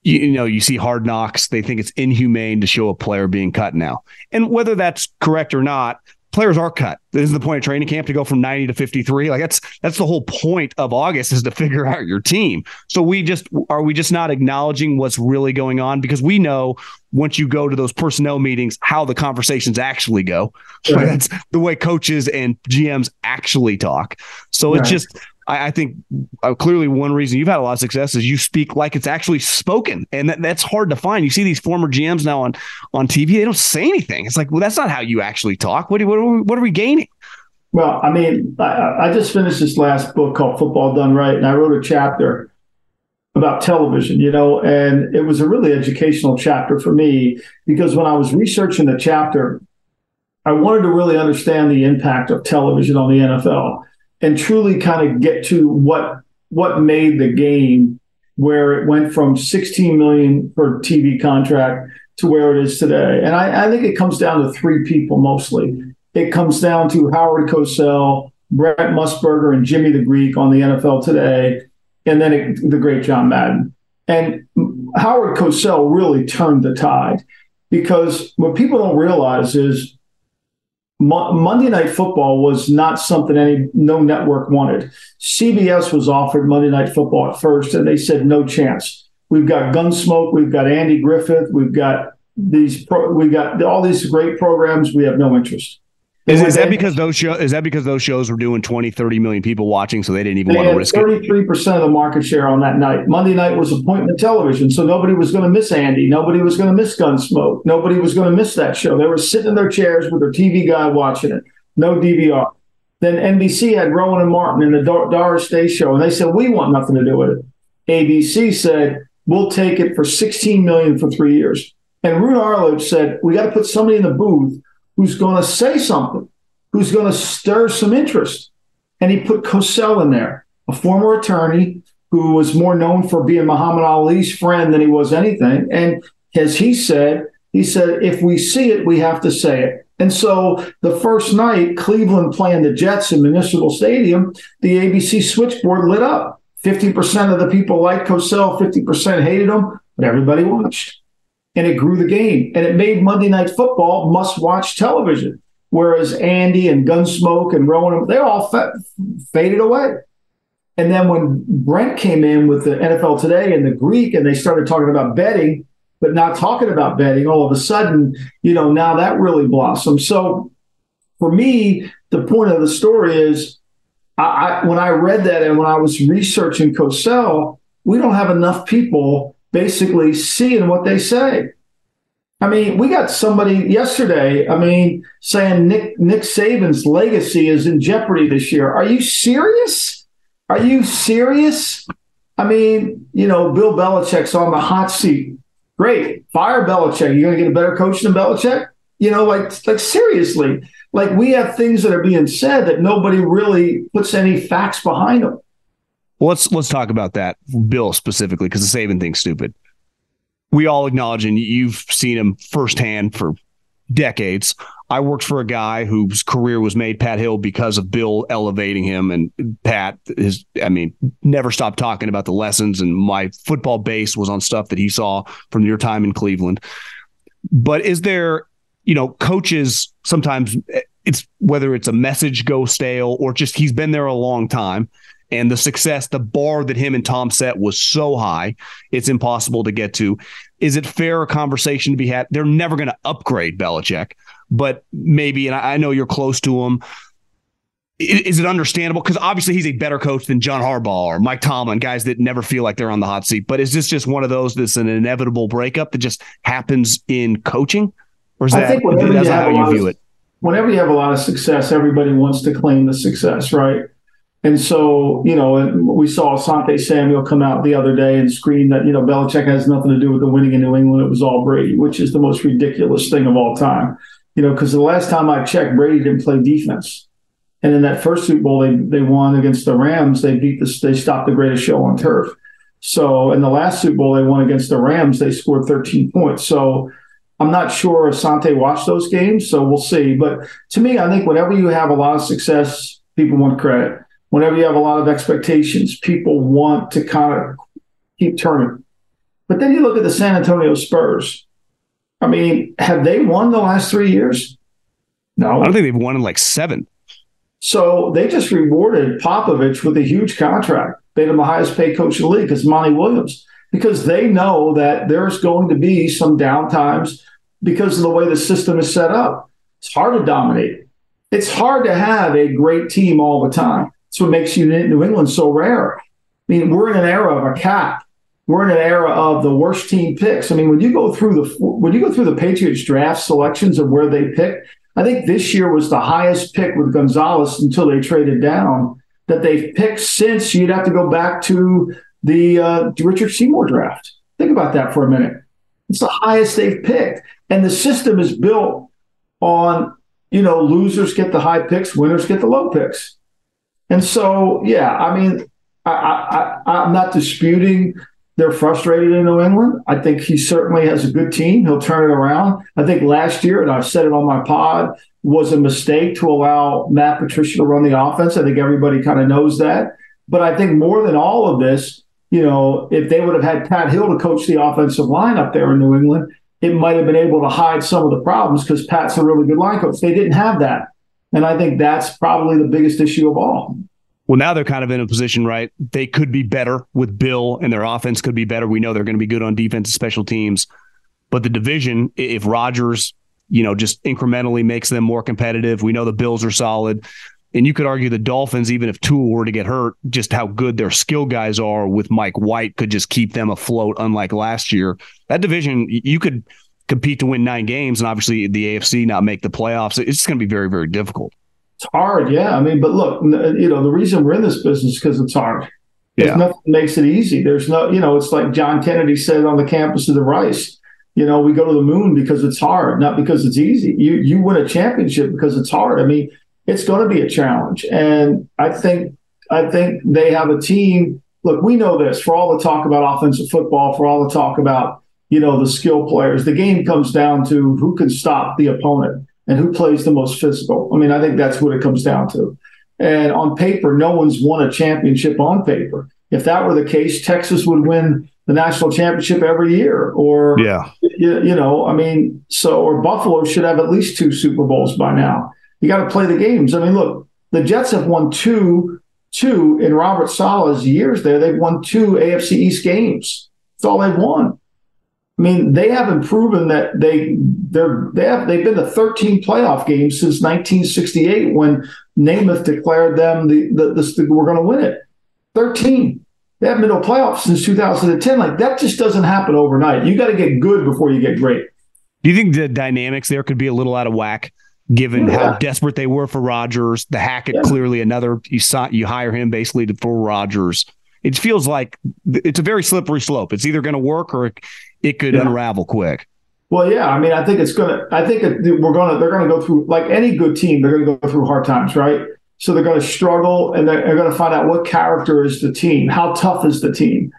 You, you, know, you see hard knocks. They think it's inhumane to show a player being cut now, and whether that's correct or not, players are cut. This is the point of training camp to go from 90 to 53. Like that's that's the whole point of August is to figure out your team. So we just are we just not acknowledging what's really going on because we know once you go to those personnel meetings how the conversations actually go. Right. That's the way coaches and GMs actually talk. So right. it's just I, I think uh, clearly one reason you've had a lot of success is you speak like it's actually spoken, and that, that's hard to find. You see these former GMs now on on TV; they don't say anything. It's like, well, that's not how you actually talk. What, do, what, are, we, what are we gaining? Well, I mean, I, I just finished this last book called Football Done Right, and I wrote a chapter about television, you know, and it was a really educational chapter for me because when I was researching the chapter, I wanted to really understand the impact of television on the NFL and truly kind of get to what what made the game where it went from 16 million per TV contract to where it is today. And I, I think it comes down to three people mostly. It comes down to Howard Cosell, Brent Musburger, and Jimmy the Greek on the NFL today, and then it, the great John Madden. And Howard Cosell really turned the tide because what people don't realize is Mo- Monday Night Football was not something any no network wanted. CBS was offered Monday Night Football at first, and they said no chance. We've got Gunsmoke, we've got Andy Griffith, we've got these, pro- we got all these great programs. We have no interest. Is, is that because those shows is that because those shows were doing 20, 30 million people watching, so they didn't even want to risk 33% it? 33% of the market share on that night. Monday night was appointment television, so nobody was going to miss Andy. Nobody was going to miss Gunsmoke. Nobody was going to miss that show. They were sitting in their chairs with their TV guy watching it. No DVR. Then NBC had Rowan and Martin in the Doris Day show, and they said, we want nothing to do with it. ABC said, we'll take it for 16 million for three years. And Roone Arledge said, we got to put somebody in the booth who's going to say something, who's going to stir some interest. And he put Cosell in there, a former attorney who was more known for being Muhammad Ali's friend than he was anything. And as he said, he said, if we see it, we have to say it. And so the first night, Cleveland playing the Jets in Municipal Stadium, the ABC switchboard lit up. 50% of the people liked Cosell, 50% hated him, but everybody watched and it grew the game and it made Monday Night Football must watch television. Whereas Andy and Gunsmoke and Rowan, they all fa- faded away. And then when Brent came in with the NFL Today and the Greek, and they started talking about betting, but not talking about betting, all of a sudden, you know, now that really blossomed. So for me, the point of the story is I, I, when I read that and when I was researching Cosell, we don't have enough people basically seeing what they say. I mean, we got somebody yesterday, I mean, saying Nick Nick Saban's legacy is in jeopardy this year. Are you serious? Are you serious? I mean, you know, Bill Belichick's on the hot seat. Great. Fire Belichick. You're gonna get a better coach than Belichick? You know, like like seriously. Like we have things that are being said that nobody really puts any facts behind them. Well, let's let's talk about that, Bill specifically, because the Saban thing's stupid we all acknowledge, and you've seen him firsthand for decades. I worked for a guy whose career was made Pat Hill because of Bill elevating him, and Pat is, I mean, never stopped talking about the lessons. And my football base was on stuff that he saw from your time in Cleveland. But is there, you know, coaches sometimes eh, it's whether it's a message go stale or just he's been there a long time and the success, the bar that him and Tom set was so high, it's impossible to get to. Is it fair a conversation to be had? They're never going to upgrade Belichick, but maybe, and I know you're close to him. Is it understandable? Because obviously he's a better coach than John Harbaugh or Mike Tomlin, guys that never feel like they're on the hot seat. But is this just one of those that's an inevitable breakup that just happens in coaching? Or is that, that's how you view of, it? Whenever you have a lot of success, everybody wants to claim the success, right? And so, you know, we saw Asante Samuel come out the other day and scream that, you know, Belichick has nothing to do with the winning in New England. It was all Brady, which is the most ridiculous thing of all time. You know, because the last time I checked, Brady didn't play defense. And in that first Super Bowl they, they won against the Rams, they beat the they stopped the greatest show on turf. So in the last Super Bowl they won against the Rams, they scored 13 points. So I'm not sure Asante watched those games, so we'll see. But to me, I think whenever you have a lot of success, people want credit whenever you have a lot of expectations, people want to kind of keep turning. But then you look at the San Antonio Spurs. I mean, have they won the last three years? No. I don't think they've won in like seven. So they just rewarded Popovich with a huge contract, made him the highest paid coach in the league because Monty Williams, because they know that there's going to be some downtimes because of the way the system is set up. It's hard to dominate. It's hard to have a great team all the time. That's what makes New England so rare. I mean, we're in an era of a cap. We're in an era of the worst team picks. I mean, when you go through the when you go through the Patriots draft selections of where they pick, I think this year was the highest pick with Gonzalez until they traded down that they've picked since. You'd have to go back to the uh, Richard Seymour draft. Think about that for a minute. It's the highest they've picked, and the system is built on you know losers get the high picks, winners get the low picks. And so, yeah, I mean, I, I, I'm not disputing they're frustrated in New England. I think he certainly has a good team. He'll turn it around. I think last year, and I've said it on my pod, was a mistake to allow Matt Patricia to run the offense. I think everybody kind of knows that. But I think more than all of this, you know, if they would have had Pat Hill to coach the offensive line up there in New England, it might have been able to hide some of the problems because Pat's a really good line coach. They didn't have that. And I think that's probably the biggest issue of all. Well, now they're kind of in a position, right? They could be better with Bill and their offense could be better. We know they're going to be good on defense and special teams. But the division, if Rodgers, you know, just incrementally makes them more competitive, we know the Bills are solid. And you could argue the Dolphins, even if Tua were to get hurt, just how good their skill guys are with Mike White could just keep them afloat, unlike last year. That division, you could compete to win nine games, and obviously the AFC not make the playoffs. It's going to be very, very difficult. It's hard, yeah. I mean, but look, you know, the reason we're in this business is because it's hard. There's yeah. nothing makes it easy. There's no, you know, it's like John Kennedy said on the campus of the Rice. You know, we go to the moon because it's hard, not because it's easy. You you win a championship because it's hard. I mean, it's going to be a challenge, and I think I think they have a team. Look, we know this for all the talk about offensive football, for all the talk about you know, the skill players. The game comes down to who can stop the opponent and who plays the most physical. I mean, I think that's what it comes down to. And on paper, no one's won a championship on paper. If that were the case, Texas would win the national championship every year. Or, yeah, you, you know, I mean, so, or Buffalo should have at least two Super Bowls by now. You got to play the games. I mean, look, the Jets have won two, two in Robert Saleh's years there. They've won two AFC East games. That's all they've won. I mean, they haven't proven that they they're they have they've been to 13 playoff games since 1968 when Namath declared them the, the, the, the we're going to win it. 13. They haven't been to a playoff since 2010. Like that just doesn't happen overnight. You got to get good before you get great. Do you think the dynamics there could be a little out of whack, given yeah. how desperate they were for Rodgers? The Hackett yeah. clearly another you saw you hire him basically for Rodgers. It feels like it's a very slippery slope. It's either going to work or it, could yeah. unravel quick. Well, yeah. I mean, I think it's gonna. I think we're gonna. They're gonna go through like any good team. They're gonna go through hard times, right? So they're to struggle, and they're, they're to find out what character is the team, how tough is the team.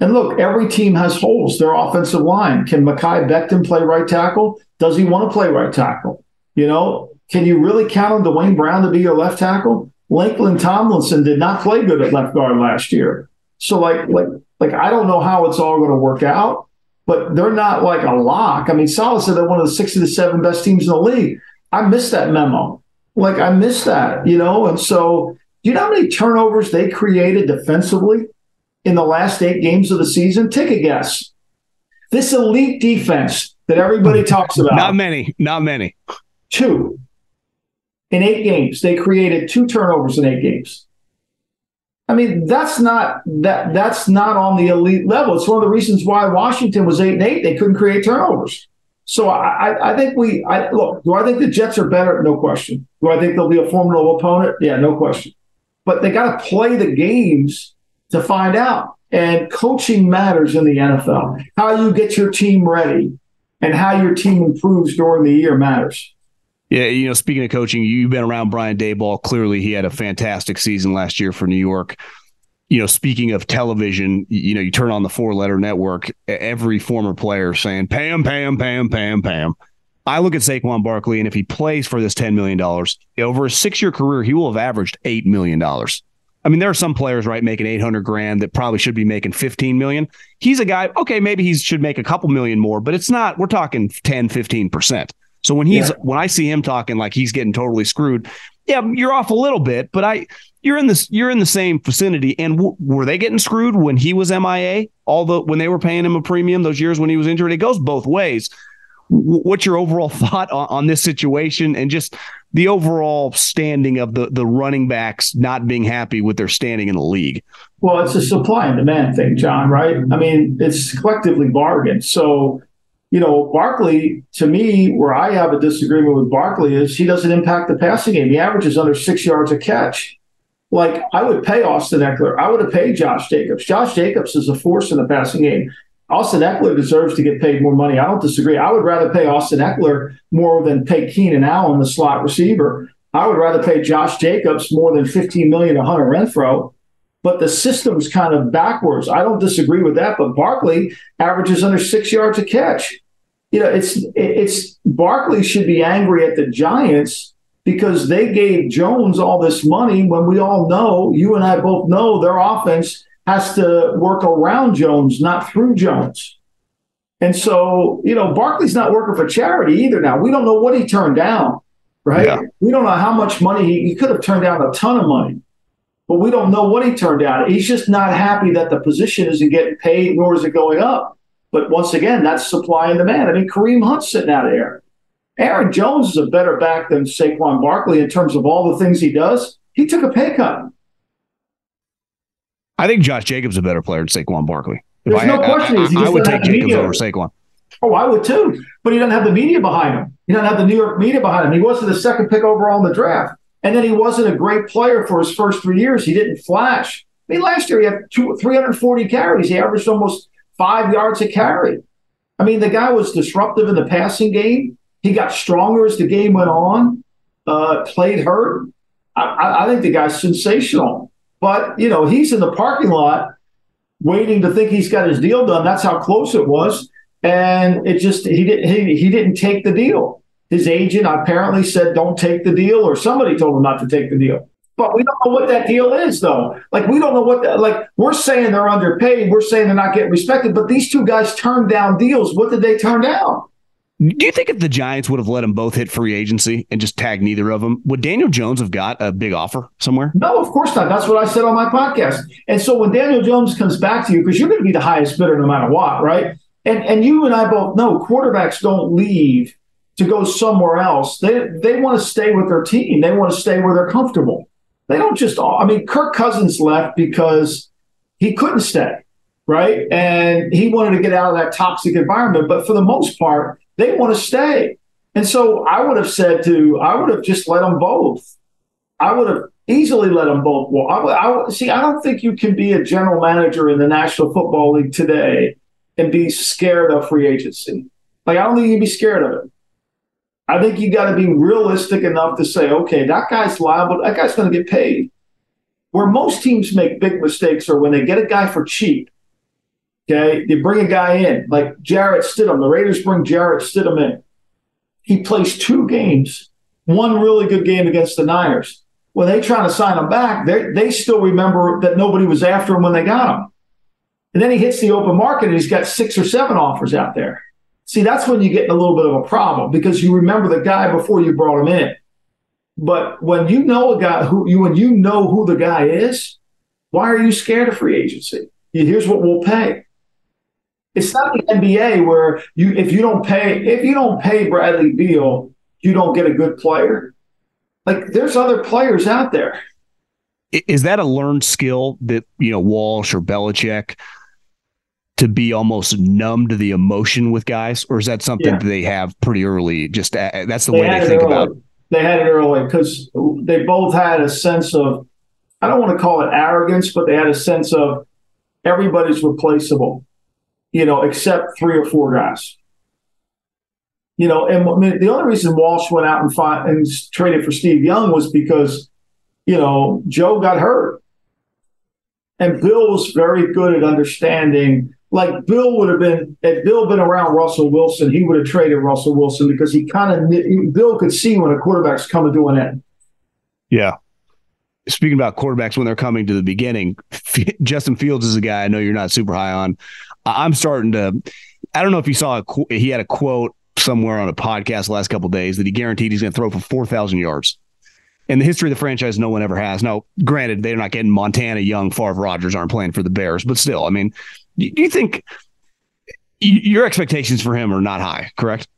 And look, every team has holes. Their offensive line. Can Mekhi Becton play right tackle? Does he want to play right tackle? You know, can you really count on Duane Brown to be your left tackle? Laken Tomlinson did not play good at left guard last year. So like like like I don't know how it's all going to work out but they're not like a lock. I mean, Saleh said they're one of the six of the seven best teams in the league. I missed that memo. Like I missed that, you know. And so, do you know how many turnovers they created defensively in the last eight games of the season? Take a guess. This elite defense that everybody hmm. talks about. Not many. Not many. Two. In eight games, they created two turnovers in eight games. I mean, that's not that that's not on the elite level. It's one of the reasons why Washington was eight and eight. They couldn't create turnovers. So I, I think we I look, do I think the Jets are better? No question. Do I think they'll be a formidable opponent? Yeah, no question. But they got to play the games to find out. And coaching matters in the NFL. How you get your team ready and how your team improves during the year matters. Yeah, you know, speaking of coaching, you've been around Brian Daboll. Clearly, he had a fantastic season last year for New York. You know, speaking of television, you know, you turn on the four letter network, every former player saying, Pam, Pam, Pam, Pam, Pam. I look at Saquon Barkley, and if he plays for this $10 million, over a six year career, he will have averaged $8 million. I mean, there are some players, right, making 800 grand that probably should be making 15 million. He's a guy, okay, maybe he should make a couple million more, but it's not, we're talking 10, 15%. So when he's yeah. when I see him talking like he's getting totally screwed, yeah, you're off a little bit, but I you're in this you're in the same vicinity. And w- were they getting screwed when he was MIA? All the when they were paying him a premium those years when he was injured, it goes both ways. W- what's your overall thought on, on this situation and just the overall standing of the the running backs not being happy with their standing in the league? Well, it's a supply and demand thing, John. Right? I mean, it's collectively bargained. So you know, Barkley, to me, where I have a disagreement with Barkley is he doesn't impact the passing game. He averages under six yards a catch. Like, I would pay Austin Ekeler. I would have paid Josh Jacobs. Josh Jacobs is a force in the passing game. Austin Ekeler deserves to get paid more money. I don't disagree. I would rather pay Austin Ekeler more than pay Keenan Allen, the slot receiver. I would rather pay Josh Jacobs more than 15 million to Hunter Renfrow. But the system's kind of backwards. I don't disagree with that. But Barkley averages under six yards a catch you know, it's it's Barkley should be angry at the Giants because they gave Jones all this money when we all know, you and I both know, their offense has to work around Jones, not through Jones. And so, you know, Barkley's not working for charity either now. We don't know what he turned down, right? Yeah. We don't know how much money he, he could have turned down a ton of money, but we don't know what he turned down. He's just not happy that the position isn't getting paid, nor is it going up. But once again, that's supply and demand. I mean, Kareem Hunt's sitting out of there. Aaron Jones is a better back than Saquon Barkley in terms of all the things he does. He took a pay cut. I think Josh Jacobs is a better player than Saquon Barkley. If There's I, no question. I, I, I would take Jacobs media. over Saquon. Oh, I would too. But he doesn't have the media behind him. He doesn't have the New York media behind him. He wasn't the second pick overall in the draft. And then he wasn't a great player for his first three years. He didn't flash. I mean, last year he had two, 340 carries. He averaged almost five yards a carry. I mean, the guy was disruptive in the passing game. He got stronger as the game went on, uh, played hurt. I, I think the guy's sensational. But, you know, he's in the parking lot waiting to think he's got his deal done. That's how close it was. And it just, he, didn't, he, he didn't take the deal. His agent apparently said, don't take the deal, or somebody told him not to take the deal. But we don't know what that deal is, though. Like we don't know what. The, like we're saying they're underpaid. We're saying they're not getting respected. But these two guys turned down deals. What did they turn down? Do you think if the Giants would have let them both hit free agency and just tag neither of them, would Daniel Jones have got a big offer somewhere? No, of course not. That's what I said on my podcast. And so when Daniel Jones comes back to you, because you're going to be the highest bidder no matter what, right? And and you and I both know quarterbacks don't leave to go somewhere else. They they want to stay with their team. They want to stay where they're comfortable. They don't just. all, I mean, Kirk Cousins left because he couldn't stay, right? And he wanted to get out of that toxic environment. But for the most part, they want to stay. And so I would have said to, I would have just let them both. I would have easily let them both walk. I, I, see, I don't think you can be a general manager in the National Football League today and be scared of free agency. Like, I don't think you can be scared of it. I think you got to be realistic enough to say, okay, that guy's liable. That guy's going to get paid. Where most teams make big mistakes are when they get a guy for cheap. Okay, they bring a guy in like Jarrett Stidham. The Raiders bring Jarrett Stidham in. He plays two games, one really good game against the Niners. When they try to sign him back, they they still remember that nobody was after him when they got him. And then he hits the open market and he's got six or seven offers out there. See, that's when you get in a little bit of a problem because you remember the guy before you brought him in. But when you know a guy who you when you know who the guy is, why are you scared of free agency? Here's what we'll pay. It's not the NBA where you if you don't pay if you don't pay Bradley Beal, you don't get a good player. Like there's other players out there. Is that a learned skill that you know Walsh or Belichick to be almost numb to the emotion with guys, or is that something yeah. that they have pretty early? Just uh, that's the they way they think about. it they had it early because they both had a sense of, I don't want to call it arrogance, but they had a sense of everybody's replaceable, you know, except three or four guys. You know, and I mean, the only reason Walsh went out and, fought and traded for Steve Young was because, you know, Joe got hurt. And Bill was very good at understanding like Bill would have been, if Bill been around Russell Wilson, he would have traded Russell Wilson because he kind of Bill could see when a quarterback's coming to an end. Yeah. Speaking about quarterbacks when they're coming to the beginning, Justin Fields is a guy I know you're not super high on. I'm starting to. I don't know if you saw a, he had a quote somewhere on a podcast last couple days that he guaranteed he's going to throw for four thousand yards. In the history of the franchise, no one ever has. Now, granted, they're not getting Montana, Young, Favre, Rodgers aren't playing for the Bears, but still, I mean, do you think your expectations for him are not high, correct?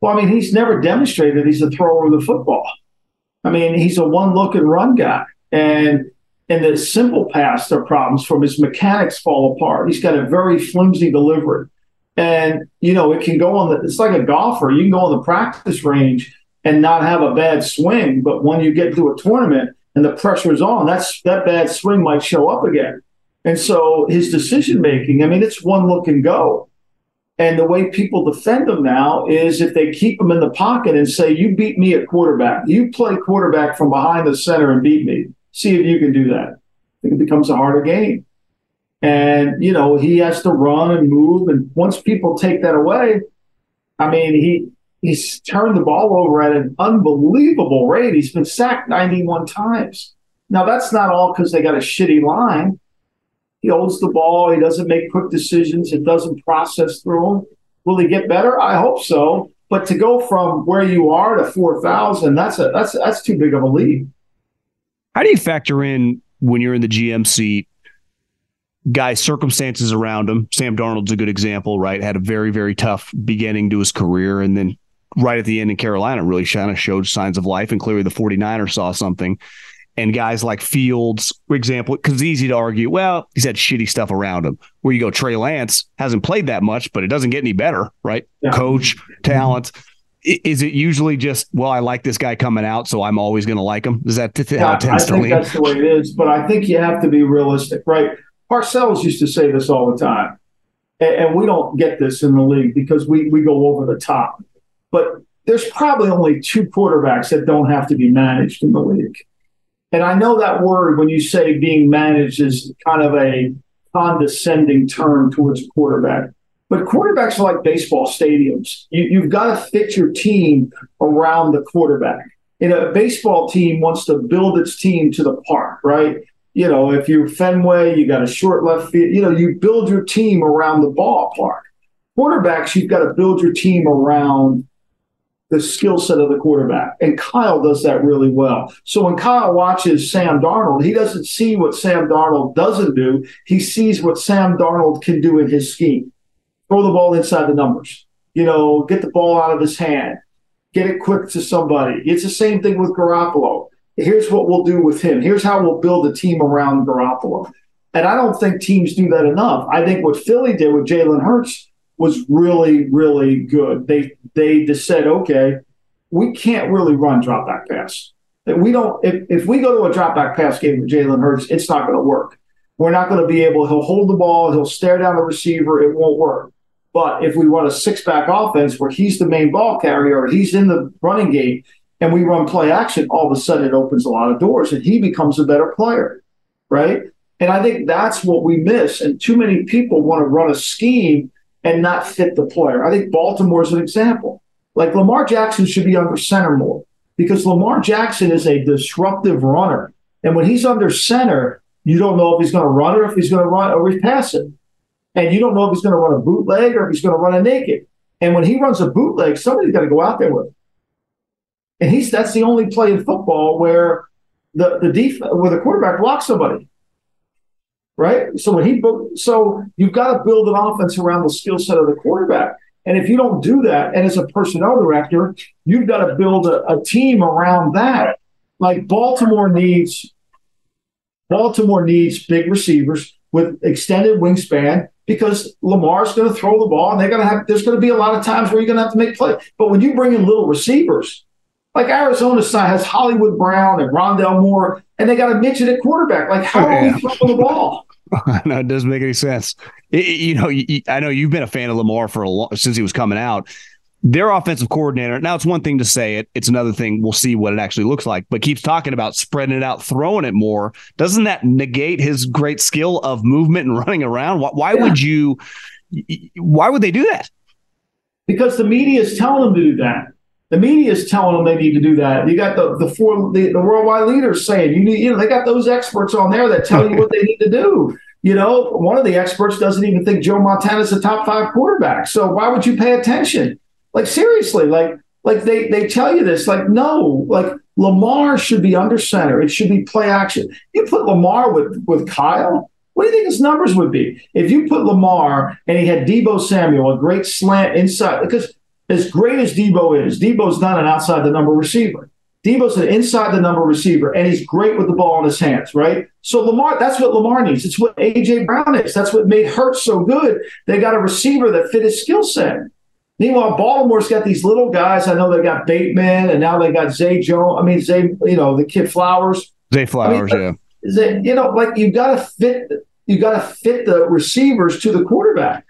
Well, I mean, he's never demonstrated he's a thrower of the football. I mean, he's a one look and run guy. And in the simple pass, are problems from his mechanics fall apart. He's got a very flimsy delivery. And, you know, it can go on the, it's like a golfer. You can go on the practice range and not have a bad swing. But when you get to a tournament and the pressure is on, that's that bad swing might show up again. And so his decision making, I mean, it's one look and go. And the way people defend him now is if they keep him in the pocket and say, You beat me at quarterback, you play quarterback from behind the center and beat me. See if you can do that. It becomes a harder game. And, you know, he has to run and move. And once people take that away, I mean, he he's turned the ball over at an unbelievable rate. He's been sacked 91 times. Now, that's not all because they got a shitty line. He holds the ball. He doesn't make quick decisions. It doesn't process through him. Will he get better? I hope so. But to go from where you are to four thousand, that's a that's that's too big of a leap. How do you factor in when you're in the GM seat? Guys, circumstances around him. Sam Darnold's a good example, right? Had a very, very tough beginning to his career. And then right at the end in Carolina, really kind of showed signs of life. And clearly the 49ers saw something and guys like Fields, for example, because it's easy to argue, well, he's had shitty stuff around him. Where you go, Trey Lance hasn't played that much, but it doesn't get any better, right? Yeah. Coach, mm-hmm. talent. Is it usually just, well, I like this guy coming out, so I'm always going to like him? Is that yeah, how it tends to lean? That's the way it is, but I think you have to be realistic, right? Parcells used to say this all the time, and, and we don't get this in the league because we, we go over the top. But there's probably only two quarterbacks that don't have to be managed in the league and I know that word when you say being managed is kind of a condescending term towards quarterback. But quarterbacks are like baseball stadiums. You, have got to fit your team around the quarterback. And a baseball team wants to build its team to the park, right? You know, if you're Fenway, you got a short left field. You know, you build your team around the ballpark. Quarterbacks, you've got to build your team around the skill set of the quarterback. And Kyle does that really well. So when Kyle watches Sam Darnold, he doesn't see what Sam Darnold doesn't do. He sees what Sam Darnold can do in his scheme. Throw the ball inside the numbers. You know, get the ball out of his hand. get it quick to somebody. It's the same thing with Garoppolo. Here's what we'll do with him. Here's how we'll build a team around Garoppolo. And I don't think teams do that enough. I think what Philly did with Jalen Hurts was really, really good. They they just said, okay, we can't really run drop back pass. We don't if, if we go to a drop back pass game with Jalen Hurts, it's not going to work. We're not going to be able, he'll hold the ball, he'll stare down the receiver, it won't work. But if we run a six back offense where he's the main ball carrier, he's in the running game, and we run play action, all of a sudden it opens a lot of doors and he becomes a better player, right? And I think that's what we miss. And too many people want to run a scheme and not fit the player. I think Baltimore is an example. Like Lamar Jackson should be under center more because Lamar Jackson is a disruptive runner. And when he's under center, you don't know if he's going to run or if he's going to run or he's passing and you don't know if he's going to run a bootleg or if he's going to run a naked. And when he runs a bootleg, somebody's got to go out there with him. And he's that's the only play in football where the the def- where the quarterback blocks somebody. Right? So when he so you've got to build an offense around the skill set of the quarterback. And if you don't do that, and as a personnel director, you've got to build a, a team around that. Like Baltimore needs Baltimore needs big receivers with extended wingspan because Lamar's going to throw the ball and they're going to have, there's going to be a lot of times where you're going to have to make plays. But when you bring in little receivers, like Arizona has Hollywood Brown and Rondale Moore, and they got a midget at quarterback. Like, how are we throwing the ball? no, it doesn't make any sense. It, you know, you, I know you've been a fan of Lamar for a long, since he was coming out their offensive coordinator. Now it's one thing to say it; it's another thing. We'll see what it actually looks like. But keeps talking about spreading it out, throwing it more. Doesn't that negate his great skill of movement and running around? Why, why yeah. would you? Why would they do that? Because the media is telling them to do that. The media is telling them they need to do that. You got the the four the, the worldwide leaders saying you need you know they got those experts on there that tell you what they need to do. You know, one of the experts doesn't even think Joe Montana's a top five quarterback. So why would you pay attention? Like seriously, like like they they tell you this. Like no, like Lamar should be under center. It should be play action. You put Lamar with with Kyle. What do you think his numbers would be if you put Lamar and he had Deebo Samuel, a great slant inside? Because as great as Deebo is, Deebo's not an outside the number receiver. Deebo's an inside the number receiver, and he's great with the ball in his hands, right? So Lamar, that's what Lamar needs. It's what AJ Brown is. That's what made Hurts so good. They got a receiver that fit his skill set. Meanwhile, Baltimore's got these little guys. I know they got Bateman, and now they got Zay Jones. I mean, Zay, you know, the kid Flowers. Zay Flowers, I mean, yeah. Zay, you know, like you've got to fit. You got to fit the receivers to the quarterback.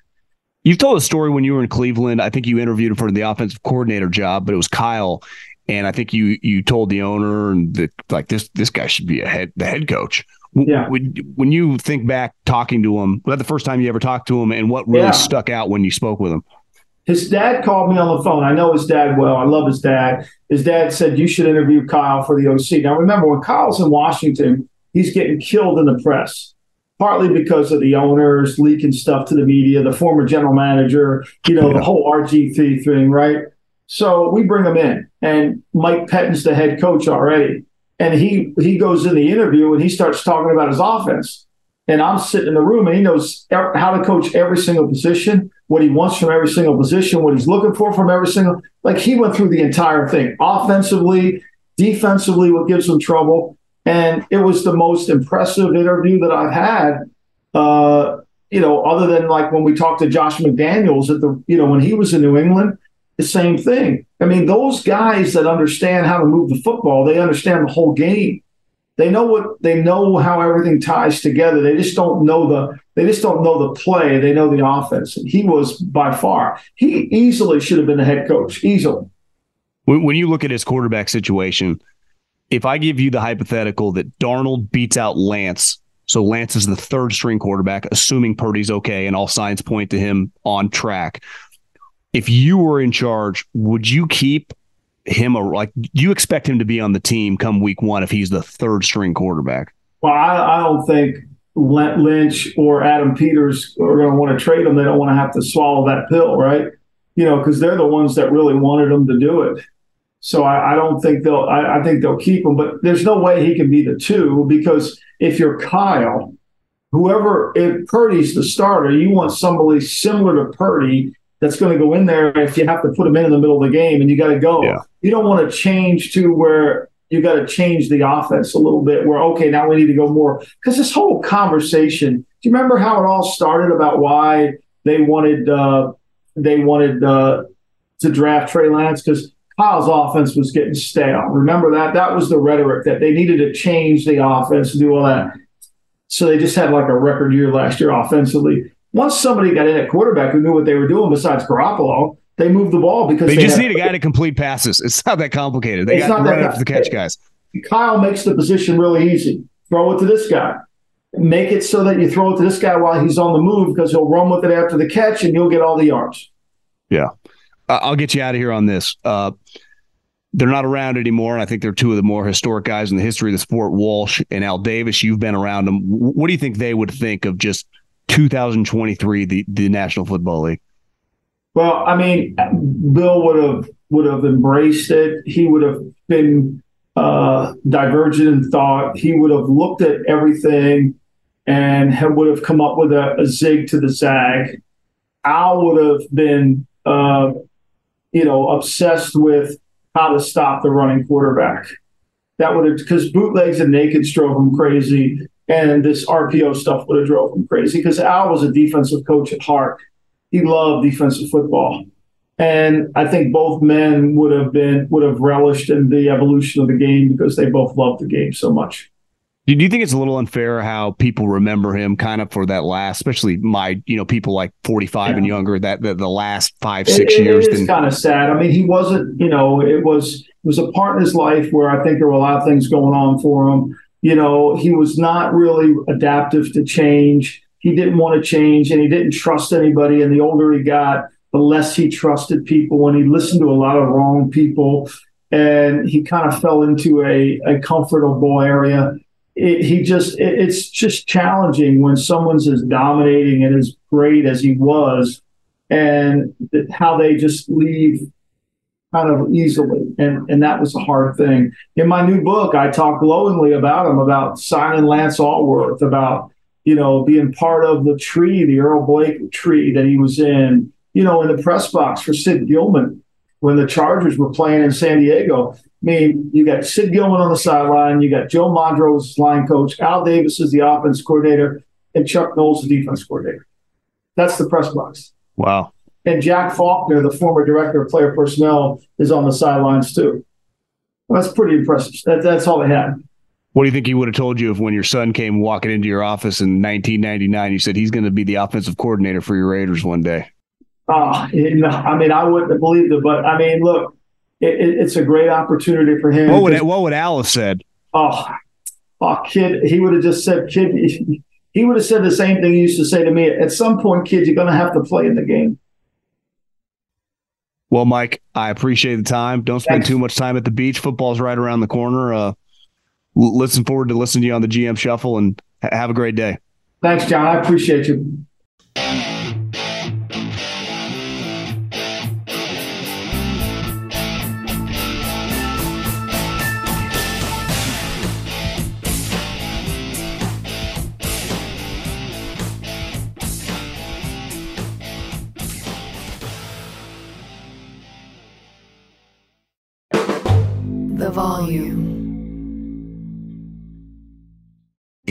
You've told a story when you were in Cleveland. I think you interviewed him for the offensive coordinator job, but it was Kyle, and I think you you told the owner and that like this this guy should be a head the head coach. Yeah. When, when you think back talking to him, was that the first time you ever talked to him, and what really yeah. stuck out when you spoke with him? his dad called me on the phone. I know his dad well. I love his dad. His dad said, You should interview Kyle for the OC. Now, remember, when Kyle's in Washington, he's getting killed in the press, partly because of the owners leaking stuff to the media, the former general manager, you know, yeah. the whole RG3 thing, right? So we bring him in, and Mike Pettine's the head coach already. And he he goes in the interview and he starts talking about his offense. And I'm sitting in the room and he knows how to coach every single position what he wants from every single position, what he's looking for from every single. Like he went through the entire thing, offensively, defensively, what gives him trouble, and it was the most impressive interview that I've had. Uh, you know, other than like when we talked to Josh McDaniels at the, you know, when he was in New England, the same thing. I mean, those guys that understand how to move the football, they understand the whole game. They know what they know how everything ties together. They just don't know the they just don't know the play. They know the offense. He was by far he easily should have been the head coach easily. When, when you look at his quarterback situation, if I give you the hypothetical that Darnold beats out Lance, so Lance is the third string quarterback, assuming Purdy's okay and all signs point to him on track. If you were in charge, would you keep him a like do you expect him to be on the team come week one if he's the third string quarterback? Well, I, I don't think Lynch or Adam Peters are going to want to trade him. They don't want to have to swallow that pill, right? You know, because they're the ones that really wanted him to do it. So I, I don't think they'll. I, I, think they'll keep him, but there's no way he can be the two because if you're Kyle, whoever if Purdy's the starter, you want somebody similar to Purdy that's going to go in there if you have to put him in in the middle of the game and you got to go. Yeah. You don't want to change to where you got to change the offense a little bit where, okay, now we need to go more. Because this whole conversation, do you remember how it all started about why they wanted, uh, they wanted uh, to draft Trey Lance? Because Kyle's offense was getting stale. Remember that? That was the rhetoric that they needed to change the offense and do all that. So they just had like a record year last year offensively once somebody got in at quarterback who knew what they were doing besides Garoppolo, they moved the ball because they, they just had, need a guy to complete passes. It's not that complicated. They got not that run after the catch guys. Kyle makes the position really easy. Throw it to this guy. Make it so that you throw it to this guy while he's on the move because he'll run with it after the catch and you'll get all the yards. Yeah. I'll get you out of here on this. Uh, they're not around anymore. And I think they're two of the more historic guys in the history of the sport. Walsh and Al Davis, you've been around them. What do you think they would think of just 2023, the, the National Football League? Well, I mean, Bill would have would have embraced it. He would have been uh, divergent in thought. He would have looked at everything and have, would have come up with a, a zig to the zag. Al would have been, uh, you know, obsessed with how to stop the running quarterback. That would have because bootlegs and nakeds drove him crazy, and this RPO stuff would have drove him crazy because Al was a defensive coach at heart he loved defensive football. And I think both men would have been would have relished in the evolution of the game because they both loved the game so much. Do you think it's a little unfair how people remember him kind of for that last, especially my, you know, people like 45 and younger, that the, the last five, six it years? It's kind of sad. I mean, he wasn't, you know, it was it was a part in his life where I think there were a lot of things going on for him. You know, he was not really adaptive to change. He didn't want to change and he didn't trust anybody. And the older he got, the less he trusted people and he listened to a lot of wrong people. And he kind of fell into a, a comfortable area. It, he just, it, it's just challenging when someone's as dominating and as great as he was and th- how they just leave kind of easily. And, and that was a hard thing. In my new book, I talk glowingly about him, about signing Lance Alworth, about, you know, being part of the tree, the Earl Blaik tree that he was in, you know, in the press box for Sid Gillman when the Chargers were playing in San Diego. I mean, you got Sid Gillman on the sideline, you got Joe Mondros, line coach, Al Davis is the offense coordinator, and Chuck Noll's, the defense coordinator. That's the press box. wow. And Jack Faulkner, the former director of player personnel, is on the sidelines too. Well, that's pretty impressive. That, that's all they had. What do you think he would have told you if when your son came walking into your office in 1999, you said he's going to be the offensive coordinator for your Raiders one day? Uh, you know, I mean, I wouldn't have believed it, but I mean, look, it, it, it's a great opportunity for him. What would what would Al have said? oh, oh, kid, he would have just said, kid, he would have said the same thing he used to say to me. At some point, kid, you're going to have to play in the game. Well, Mike, I appreciate the time. Don't spend Thanks. too much time at the beach. Football's right around the corner. Uh, listen forward to listening to you on the GM Shuffle, and ha- have a great day. Thanks, John. I appreciate you.